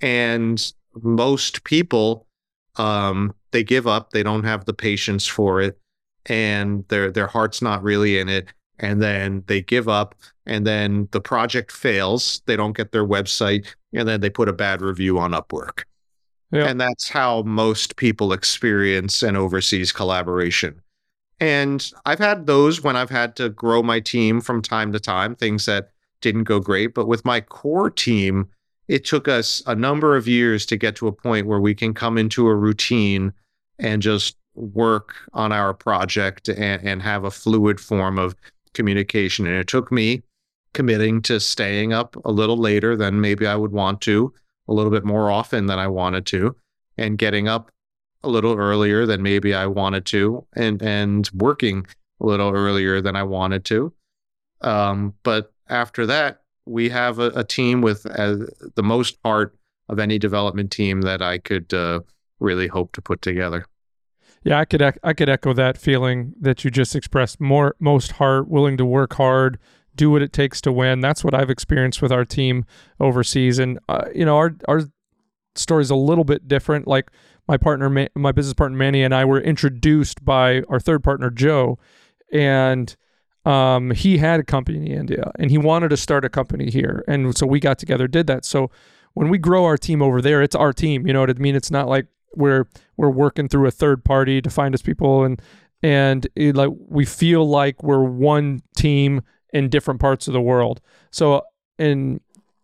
And most people, um, they give up. They don't have the patience for it, and their their heart's not really in it. And then they give up, and then the project fails. They don't get their website, and then they put a bad review on Upwork. Yeah. And that's how most people experience an overseas collaboration. And I've had those when I've had to grow my team from time to time, things that didn't go great. But with my core team, it took us a number of years to get to a point where we can come into a routine and just work on our project and, and have a fluid form of communication. And it took me committing to staying up a little later than maybe I would want to a little bit more often than I wanted to and getting up a little earlier than maybe I wanted to and and working a little earlier than I wanted to. Um, but after that, we have a, a team with uh, the most heart of any development team that I could uh, really hope to put together. Yeah, I could I could echo that feeling that you just expressed. More most heart, willing to work hard, do what it takes to win. That's what I've experienced with our team overseas, and uh, you know our our story is a little bit different. Like my partner, my business partner Manny, and I were introduced by our third partner Joe, and um, he had a company in India, and he wanted to start a company here, and so we got together, did that. So when we grow our team over there, it's our team. You know what I mean? It's not like we're we're working through a third party to find us people and and it, like we feel like we're one team in different parts of the world. So in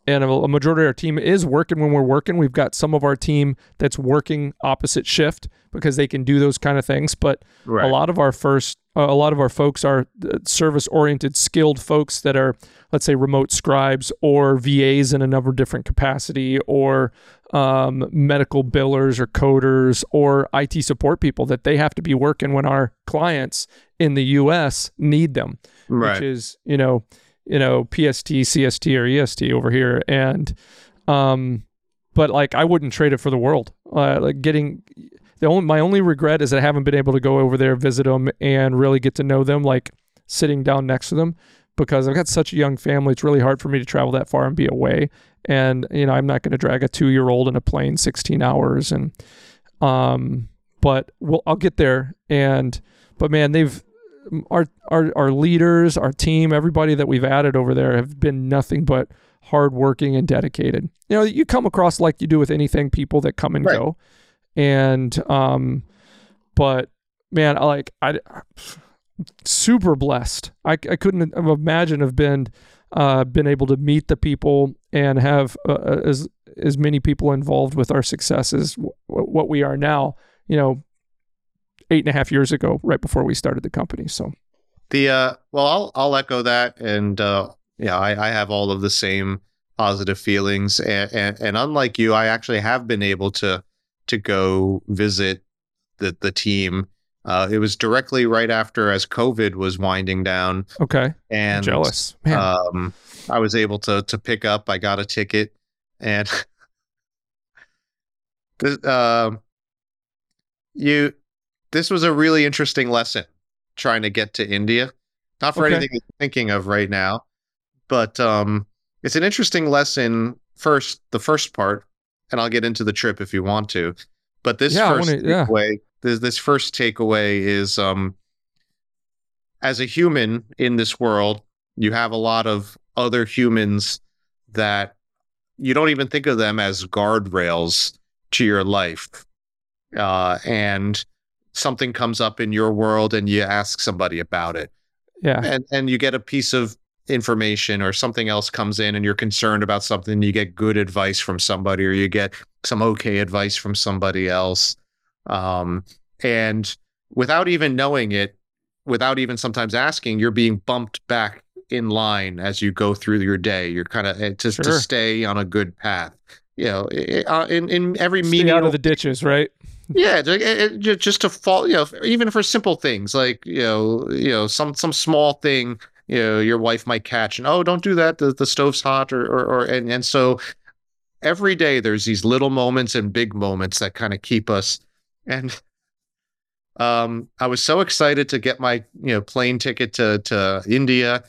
and a majority of our team is working when we're working. We've got some of our team that's working opposite shift because they can do those kind of things. But right. a lot of our first, uh, a lot of our folks are uh, service oriented, skilled folks that are, let's say, remote scribes or VAs in a number of different capacity, or um, medical billers or coders or IT support people that they have to be working when our clients in the U.S. need them right. which is you know you know PST, CST, or EST over here, and um, but like I wouldn't trade it for the world. Uh, like getting the only my only regret is I haven't been able to go over there, visit them, and really get to know them, like sitting down next to them, because I've got such a young family. It's really hard for me to travel that far and be away, and you know I'm not going to drag a two year old in a plane 16 hours, and um, but we'll I'll get there, and but man, they've our our our leaders, our team, everybody that we've added over there have been nothing but hardworking and dedicated. You know, you come across like you do with anything, people that come and right. go, and um, but man, I like I super blessed. I I couldn't have imagined have been uh been able to meet the people and have uh, uh as as many people involved with our success as w- what we are now. You know, eight and a half years ago, right before we started the company. So the uh, well, I'll I'll echo that, and uh, yeah, I, I have all of the same positive feelings, and, and, and unlike you, I actually have been able to to go visit the the team. Uh, it was directly right after as COVID was winding down. Okay, and I'm jealous. Man. Um, I was able to to pick up. I got a ticket, and uh, you this was a really interesting lesson trying to get to India. Not for okay. anything you're thinking of right now, but um, it's an interesting lesson. First, the first part, and I'll get into the trip if you want to. But this yeah, first wanna, yeah. takeaway, this, this first takeaway is um, as a human in this world, you have a lot of other humans that you don't even think of them as guardrails to your life. Uh, and something comes up in your world and you ask somebody about it. Yeah. And and you get a piece of information or something else comes in and you're concerned about something, you get good advice from somebody or you get some okay advice from somebody else. Um, and without even knowing it, without even sometimes asking, you're being bumped back in line as you go through your day. You're kind of to, to stay on a good path. You know, uh, in in every Stay meeting, out of the ditches, right? Yeah, just to fall, you know, even for simple things like you know, you know, some some small thing, you know, your wife might catch, and oh, don't do that. The the stove's hot, or or, or and and so every day there's these little moments and big moments that kind of keep us. And um, I was so excited to get my you know plane ticket to to India.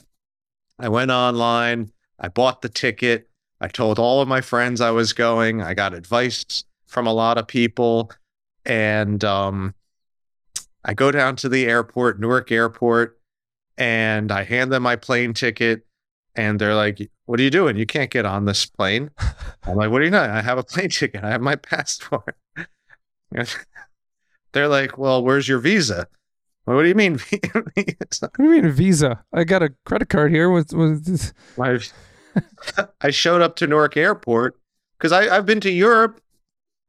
I went online. I bought the ticket. I told all of my friends I was going. I got advice from a lot of people and um, I go down to the airport, Newark Airport, and I hand them my plane ticket, and they're like, "What are you doing? You can't get on this plane." I'm like, "What do you know? I have a plane ticket. I have my passport." They're like, "Well, where's your visa?" Well, what do you mean? What do you mean visa? I got a credit card here with with I showed up to Newark Airport because I've been to Europe.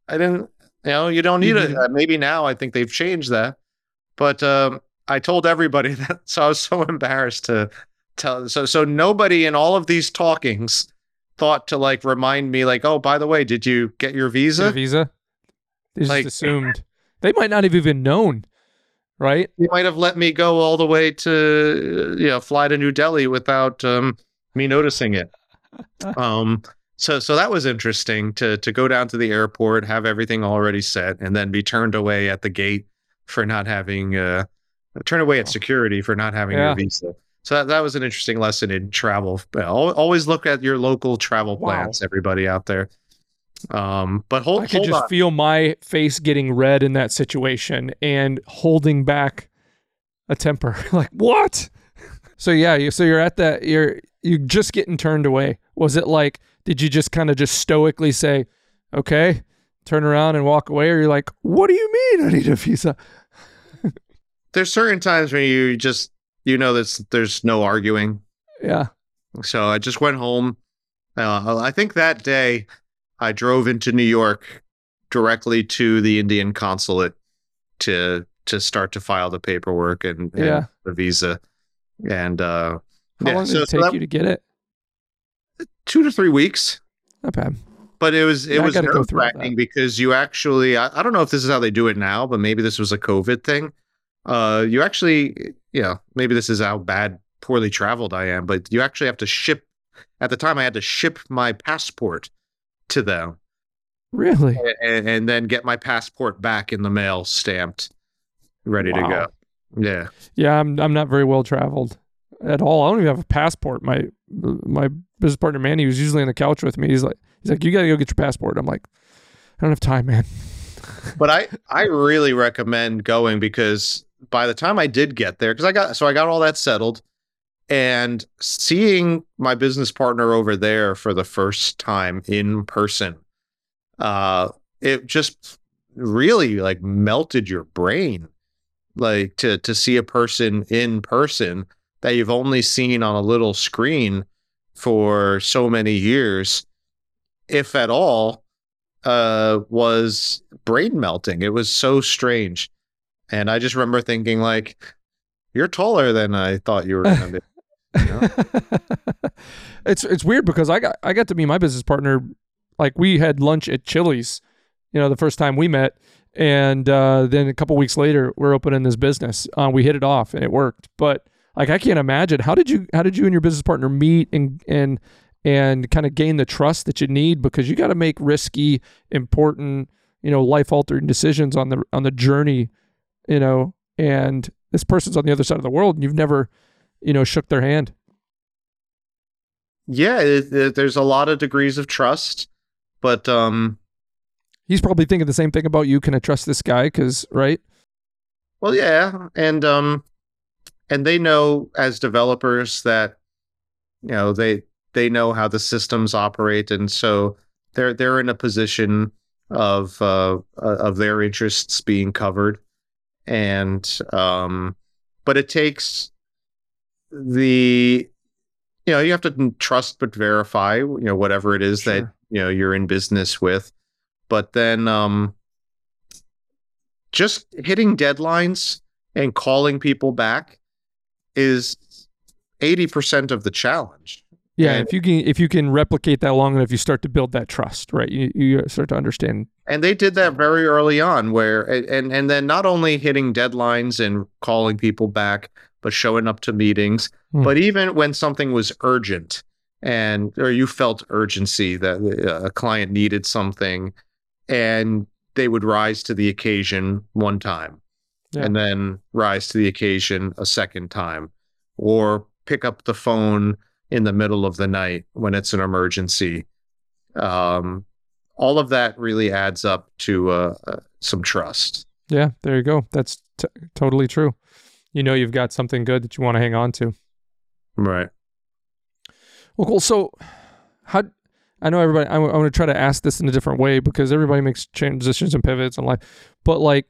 I didn't, you know, you don't need You it. Uh, maybe now I think they've changed that. But um, I told everybody that, so I was so embarrassed to tell. So, so nobody in all of these talkings thought to like remind me, like, oh, by the way, did you get your a visa? visa. They just Like- assumed they might not have even known, right? You might have let me go all the way to, you know, fly to New Delhi without um, me noticing it. um so so that was interesting to to go down to the airport have everything already set and then be turned away at the gate for not having uh turned away at security for not having Yeah. your visa so that, that was an interesting lesson in travel Al- always look at your local travel Wow. plans everybody out there um but hold, I could hold just on feel my face getting red in that situation and holding back a temper. like what? So yeah, you so you're at that you're you just getting turned away. Was it like did you just kind of just stoically say, "Okay," turn around and walk away or you're like, "What do you mean I need a visa?" there's certain times when you just you know there's there's no arguing Yeah. So I just went home. Uh, I think that day I drove into New York directly to the Indian consulate to to start to file the paperwork and, and Yeah. the visa. And uh, How yeah, long did so- it so take that- you to get it? Two to three weeks. Not bad. But it was it Yeah, was nerve wracking because you actually I, I don't know if this is how they do it now, but maybe this was a COVID thing. Uh, you actually you know maybe this is how bad poorly traveled I am, but you actually have to ship. At the time, I had to ship my passport to them Really? and, and then get my passport back in the mail, stamped, ready to go. Yeah, Yeah, I'm I'm not very well traveled at all. I don't even have a passport. My my business partner Manny, who's usually on the couch with me, he's like he's like, You gotta go get your passport. I'm like, I don't have time, man. but I I really recommend going because by the time I did get there, because I got so I got all that settled, and seeing my business partner over there for the first time in person, uh, it just really like melted your brain, like to to see a person in person that you've only seen on a little screen for so many years, if at all, uh, was brain melting. It was so strange. And I just remember thinking, like, you're taller than I thought you were going to be. You know? it's it's weird because I got I got to meet my business partner like we had lunch at Chili's, you know, the first time we met, and uh, then a couple weeks later we're opening this business. Uh, we hit it off and it worked, but like I can't imagine how did you how did you and your business partner meet and and and kind of gain the trust that you need because you got to make risky, important, you know, life altering decisions on the on the journey, you know, and this person's on the other side of the world and you've never, you know, shook their hand. yeah, it, it- there's a lot of degrees of trust, but um, He's probably thinking the same thing about you. Can I trust this guy? Because right? well, yeah, and um, and they know as developers that you know they they know how the systems operate, and so they're they're in a position of uh of their interests being covered, and um, but it takes the you know you have to trust but verify you know whatever it is that you know you're in business with. But then um just hitting deadlines and calling people back is 80% of the challenge. Yeah, And- if you can if you can replicate that long enough, you start to build that trust, right? You you start to understand. And they did that very early on where and and then not only hitting deadlines and calling people back, but showing up to meetings, Hmm. but even when something was urgent and or you felt urgency that uh, a client needed something and they would rise to the occasion one time Yeah. and then rise to the occasion a second time or pick up the phone in the middle of the night when it's an emergency um, all of that really adds up to uh, uh, some trust Yeah, there you go. That's t- totally true. You know, you've got something good that you want to hang on to. right Well, cool. So, how? I know everybody. I, want to try to ask this in a different way because everybody makes transitions and pivots in life. But like,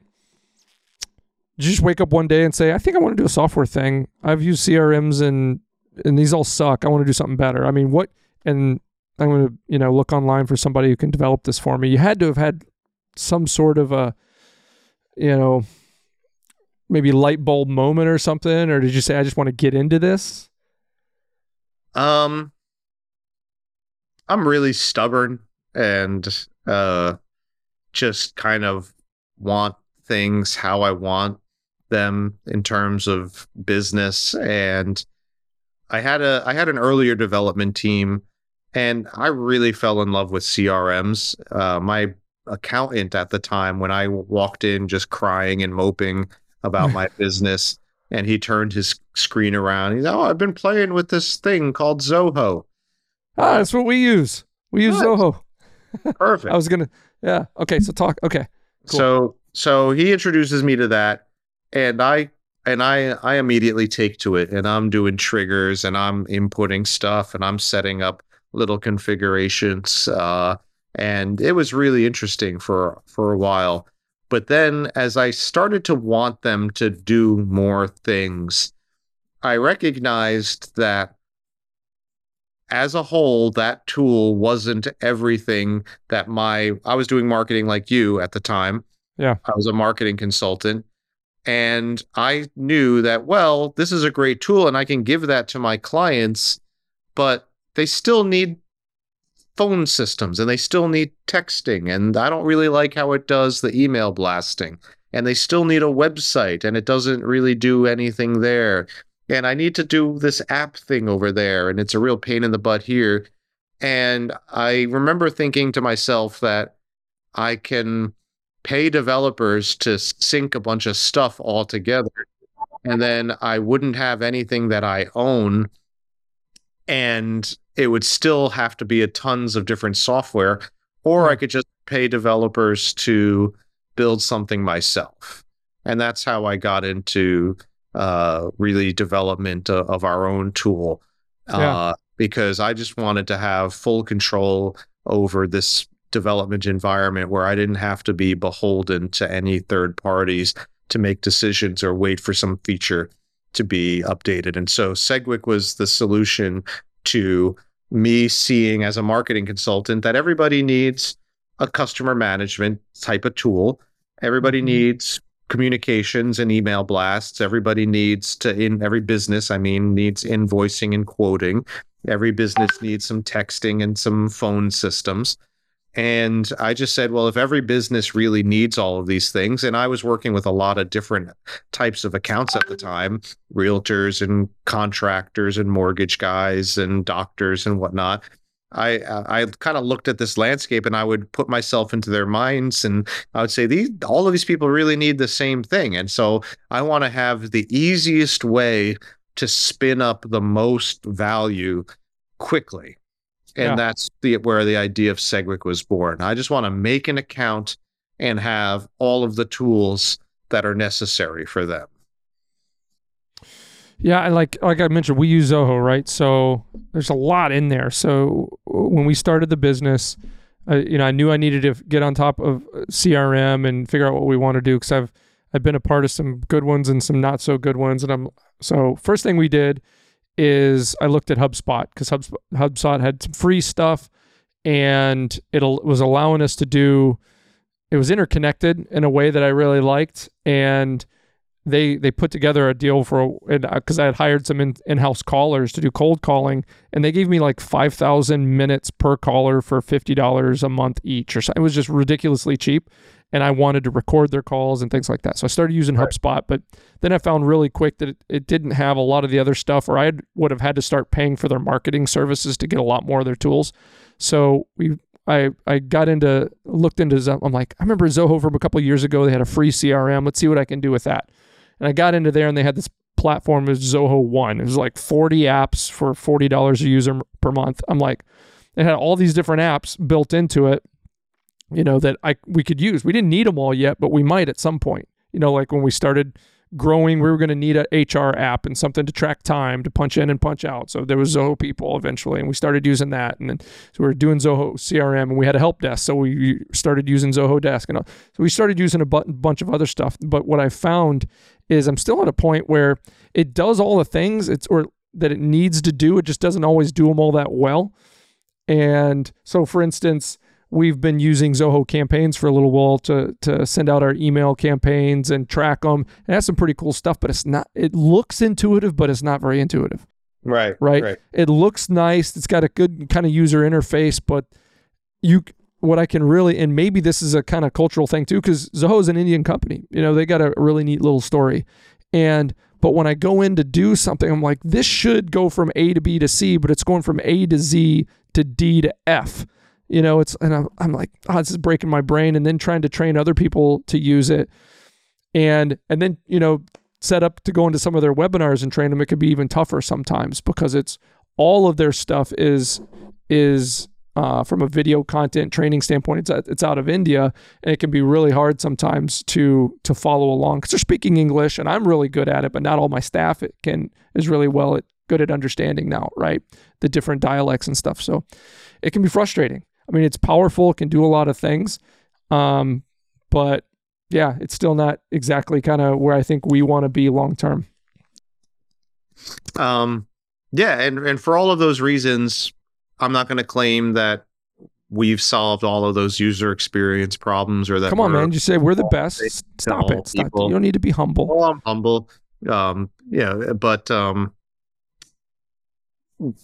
you just wake up one day and say, "I think I want to do a software thing. I've used CRMs and and these all suck. I want to do something better." I mean, what? And I'm going to you know look online for somebody who can develop this for me. You had to have had some sort of a, you know, maybe light bulb moment or something, or did you say, "I just want to get into this"? Um, I'm really stubborn and uh, just kind of want things how I want them in terms of business. And I had a I had an earlier development team, and I really fell in love with CRMs. Uh, my accountant at the time, when I walked in, just crying and moping about my business and he turned his screen around. He's, oh, I've been playing with this thing called Zoho. Ah, that's what we use. We use Nice. Zoho. Perfect. I was gonna, yeah. Okay, so talk. Okay, cool. So so he introduces me to that, and I and I I immediately take to it, and I'm doing triggers, and I'm inputting stuff, and I'm setting up little configurations, uh, and it was really interesting for for a while. But then, as I started to want them to do more things, I recognized that as a whole, that tool wasn't everything that my I was doing marketing like you at the time. Yeah. I was a marketing consultant. And I knew that, well, this is a great tool and I can give that to my clients, but they still need phone systems and they still need texting. And I don't really like how it does the email blasting. And they still need a website and it doesn't really do anything there and I need to do this app thing over there, and it's a real pain in the butt here. And I remember thinking to myself that I can pay developers to sync a bunch of stuff all together, and then I wouldn't have anything that I own, and it would still have to be a tons of different software, or I could just pay developers to build something myself. And that's how I got into uh, really development of, of our own tool uh, Yeah. because I just wanted to have full control over this development environment where I didn't have to be beholden to any third parties to make decisions or wait for some feature to be updated. And so Segwik was the solution to me seeing as a marketing consultant that everybody needs a customer management type of tool. Everybody Mhm. needs communications and email blasts. Everybody needs to in every business, I mean, needs invoicing and quoting. Every business needs some texting and some phone systems. And I just said, well, if every business really needs all of these things, and I was working with a lot of different types of accounts at the time realtors and contractors and mortgage guys and doctors and whatnot. I I kind of looked at this landscape and I would put myself into their minds and I would say these all of these people really need the same thing. And so I want to have the easiest way to spin up the most value quickly. And Yeah. that's the where the idea of Segwik was born. I just want to make an account and have all of the tools that are necessary for them. Yeah, and like like I mentioned, we use Zoho, right? So there's a lot in there. So when we started the business, uh, you know, I knew I needed to get on top of uh, CRM and figure out what we want to do because I've I've been a part of some good ones and some not so good ones, and I'm so first thing we did is I looked at HubSpot because HubSpot, HubSpot had some free stuff, and it was allowing us to do. It was interconnected in a way that I really liked, and they they put together a deal for because uh, I had hired some in, in-house callers to do cold calling, and they gave me like five thousand minutes per caller for fifty dollars a month each, or so. It was just ridiculously cheap, and I wanted to record their calls and things like that. So I started using Right. HubSpot, but then I found really quick that it, it didn't have a lot of the other stuff, or I had, would have had to start paying for their marketing services to get a lot more of their tools. So we I I got into looked into Zoho. I'm like, I remember Zoho from a couple of years ago. They had a free CRM. Let's see what I can do with that. And I got into there, and they had this platform as Zoho One. It was like 40 apps for forty dollars a user per month. I'm like, it had all these different apps built into it, you know, that I we could use. We didn't need them all yet, but we might at some point. You know, like when we started growing, we were going to need a HR app and something to track time to punch in and punch out. So there was Zoho people eventually, and we started using that. And then so we were doing Zoho CRM, and we had a help desk, so we started using Zoho Desk, and so we started using a bu- bunch of other stuff. But what I found is I'm still at a point where it does all the things it's or that it needs to do. It just doesn't always do them all that well. And so, for instance, we've been using Zoho campaigns for a little while to to send out our email campaigns and track them. It has some pretty cool stuff, but it's not. It looks intuitive, but it's not very intuitive. Right. Right. It looks nice. It's got a good kind of user interface, but you what I can really and maybe this is a kind of cultural thing too because Zoho is an Indian company. You know, they got a really neat little story, and but when I go in to do something, I'm like, this should go from A to B to C, but it's going from A to Z to D to F. You know, it's and I'm, I'm like, oh, this is breaking my brain, and then trying to train other people to use it, and and then you know set up to go into some of their webinars and train them. It could be even tougher sometimes because it's all of their stuff is is uh, from a video content training standpoint. It's it's out of India, and it can be really hard sometimes to to follow along because they're speaking English, and I'm really good at it, but not all my staff can is really well at good at understanding now, right? The different dialects and stuff. So it can be frustrating. I mean, it's powerful. It can do a lot of things, um, but yeah, it's still not exactly kind of where I think we want to be long term. Um, yeah, and and for all of those reasons, I'm not going to claim that we've solved all of those user experience problems or that. Come on, man! You say we're the best. Stop it! Stop. people- You don't need to be humble. Well, I'm humble. Um, yeah, but um,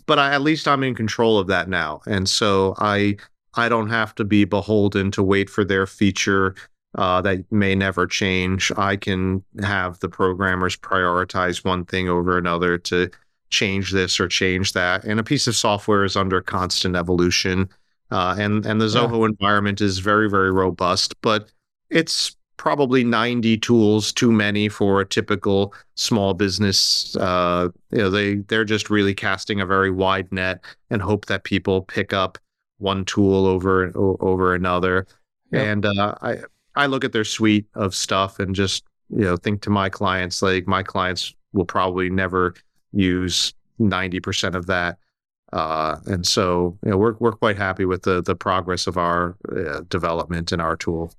but I, at least I'm in control of that now, and so I I don't have to be beholden to wait for their feature uh, that may never change. I can have the programmers prioritize one thing over another to change this or change that, and a piece of software is under constant evolution. Uh, and and the Yeah. Zoho environment is very very robust, but it's probably 90 tools too many for a typical small business uh you know they they're just really casting a very wide net and hope that people pick up one tool over over another Yep. and uh i i look at their suite of stuff and just you know think to my clients like my clients will probably never use 90% of that uh and so you know we're we're quite happy with the the progress of our uh, development in our tool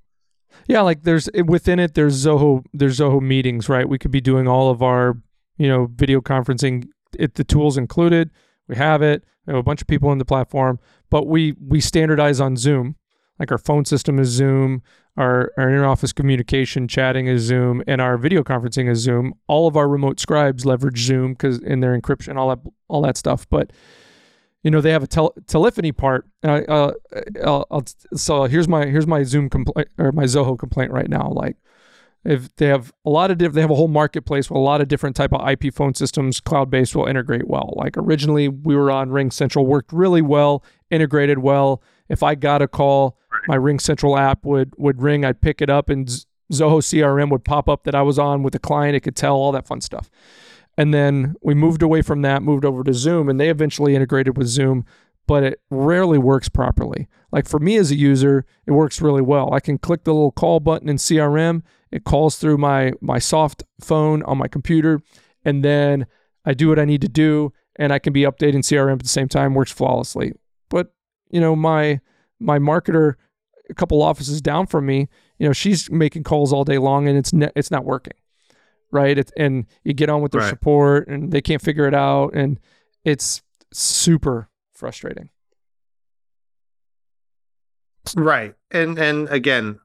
Yeah, like there's within it. There's Zoho. There's Zoho meetings, right? We could be doing all of our, you know, video conferencing. It the tools included. We have it. We have a bunch of people in the platform, but we we standardize on Zoom. Like our phone system is Zoom. Our our inter-office communication chatting is Zoom, and our video conferencing is Zoom. All of our remote scribes leverage Zoom because in their encryption, all that all that stuff. But you know they have a tel- telephony part. I, uh, I'll, I'll, so here's my here's my Zoom complaint or my Zoho complaint right now. Like if they have a lot of diff- they have a whole marketplace with a lot of different type of IP phone systems, cloud based will integrate well. Like originally we were on Ring Central, worked really well, integrated well. If I got a call, my Ring Central app would would ring. I'd pick it up, and Zoho CRM would pop up that I was on with the client. It could tell all that fun stuff. And then we moved away from that, moved over to Zoom, and they eventually integrated with Zoom, but it rarely works properly. Like for me as a user, it works really well. I can click the little call button in CRM, it calls through my my soft phone on my computer, and then I do what I need to do, and I can be updating CRM at the same time, works flawlessly. But you know, my my marketer a couple offices down from me, you know, she's making calls all day long and it's ne- it's not working. Right? It's, and you get on with their Right. support and they can't figure it out and it's super frustrating. Right. And and again,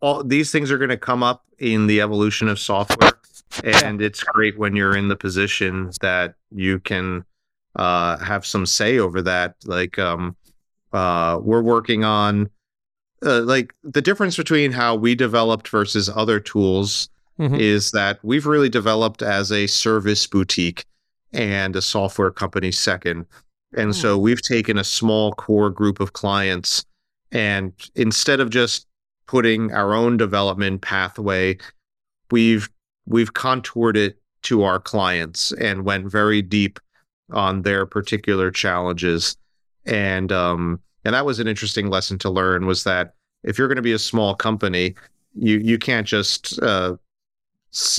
all these things are going to come up in the evolution of software. and it's great when you're in the position that you can uh, have some say over that. Like, um, uh, we're working on uh, like the difference between how we developed versus other tools Mhm. is that we've really developed as a service boutique and a software company second. And so we've taken a small core group of clients and instead of just putting our own development pathway, we've we've contoured it to our clients and went very deep on their particular challenges. And um and that was an interesting lesson to learn was that if you're going to be a small company, you you can't just uh,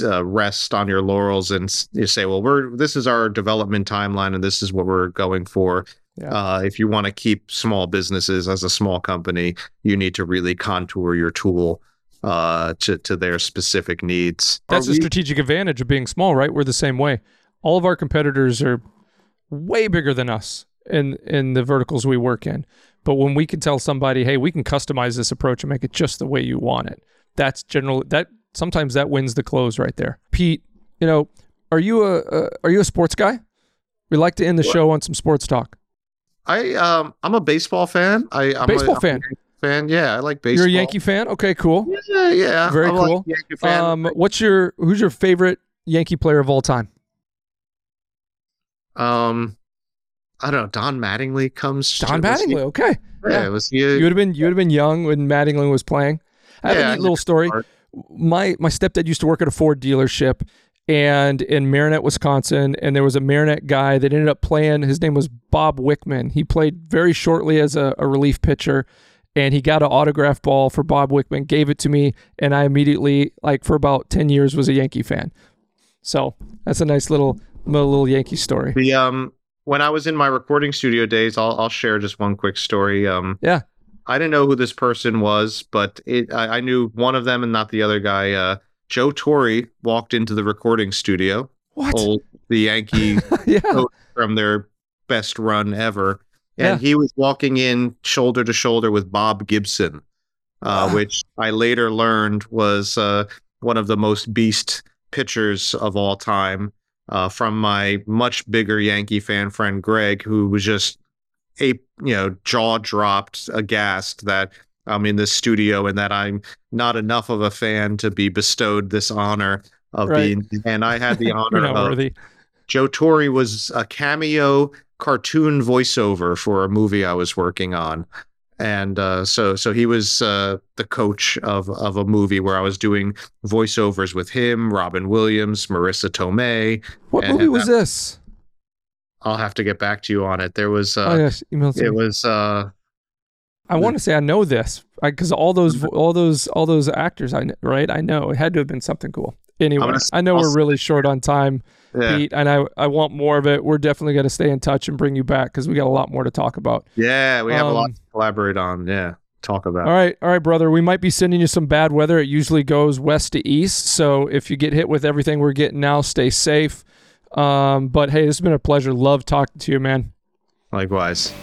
uh, rest on your laurels and you say, well, we're this is our development timeline and this is what we're going for. Yeah. Uh, if you want to keep small businesses as a small company, you need to really contour your tool uh, to to their specific needs. That's Are the we- strategic advantage of being small, right? We're the same way. All of our competitors are way bigger than us in in the verticals we work in. But when we can tell somebody, "Hey, we can customize this approach and make it just the way you want it," that's generally that sometimes that wins the close right there. Pete, you know, are you a, a are you a sports guy? We like to end the What? show on some sports talk. I um I'm a baseball fan. I I'm Baseball a, I'm a fan. Fan. Yeah, I like baseball. You're a Yankee fan? Okay, cool. Yeah, yeah. Very I'm cool. Fan. Um, what's your who's your favorite Yankee player of all time? Um, I don't know. Don Mattingly comes. Don he- Mattingly. Okay. Yeah, Yeah. was he? You would have been you would have been young when Mattingly was playing. I have Yeah, a neat little story. part. My my stepdad used to work at a Ford dealership and in Marinette, Wisconsin, and there was a Marinette guy that ended up playing. His name was Bob Wickman. He played very shortly as a, a relief pitcher, and he got an autograph ball for Bob Wickman, gave it to me, and I immediately, like for about ten years, was a Yankee fan. So that's a nice little little Yankee story. The um when I was in my recording studio days, I'll I'll share just one quick story. Um, Yeah. I didn't know who this person was, but it I, I knew one of them and not the other guy. Uh, Joe Torre walked into the recording studio, What? pulled the Yankee yeah. from their best run ever, and Yeah. he was walking in shoulder to shoulder with Bob Gibson, uh, Wow. which I later learned was uh, one of the most beast pitchers of all time. Uh, from my much bigger Yankee fan friend Greg, who was just a you know jaw dropped, aghast that I'm in this studio and that I'm not enough of a fan to be bestowed this honor of Right. being. And I had the honor of worthy. Joe Torre was a cameo cartoon voiceover for a movie I was working on. And uh, so so he was uh, the coach of, of a movie where I was doing voiceovers with him, Robin Williams, Marisa Tomei. What and- movie and was that- this? I'll have to get back to you on it. There was oh uh, yes, email it me. was uh, I want to say I know this because all those all those all those actors I right I know it had to have been something cool. Anyway, gonna I know I'll we're really short on time, yeah, Pete, and I I want more of it. We're definitely going to stay in touch and bring you back because we got a lot more to talk about. yeah, we have a lot Um, to collaborate on. Yeah, talk about. All right, all right, brother. We might be sending you some bad weather. It usually goes west to east, so if you get hit with everything we're getting now, stay safe. Um, but hey, this has been a pleasure. Love talking to you, man. Likewise.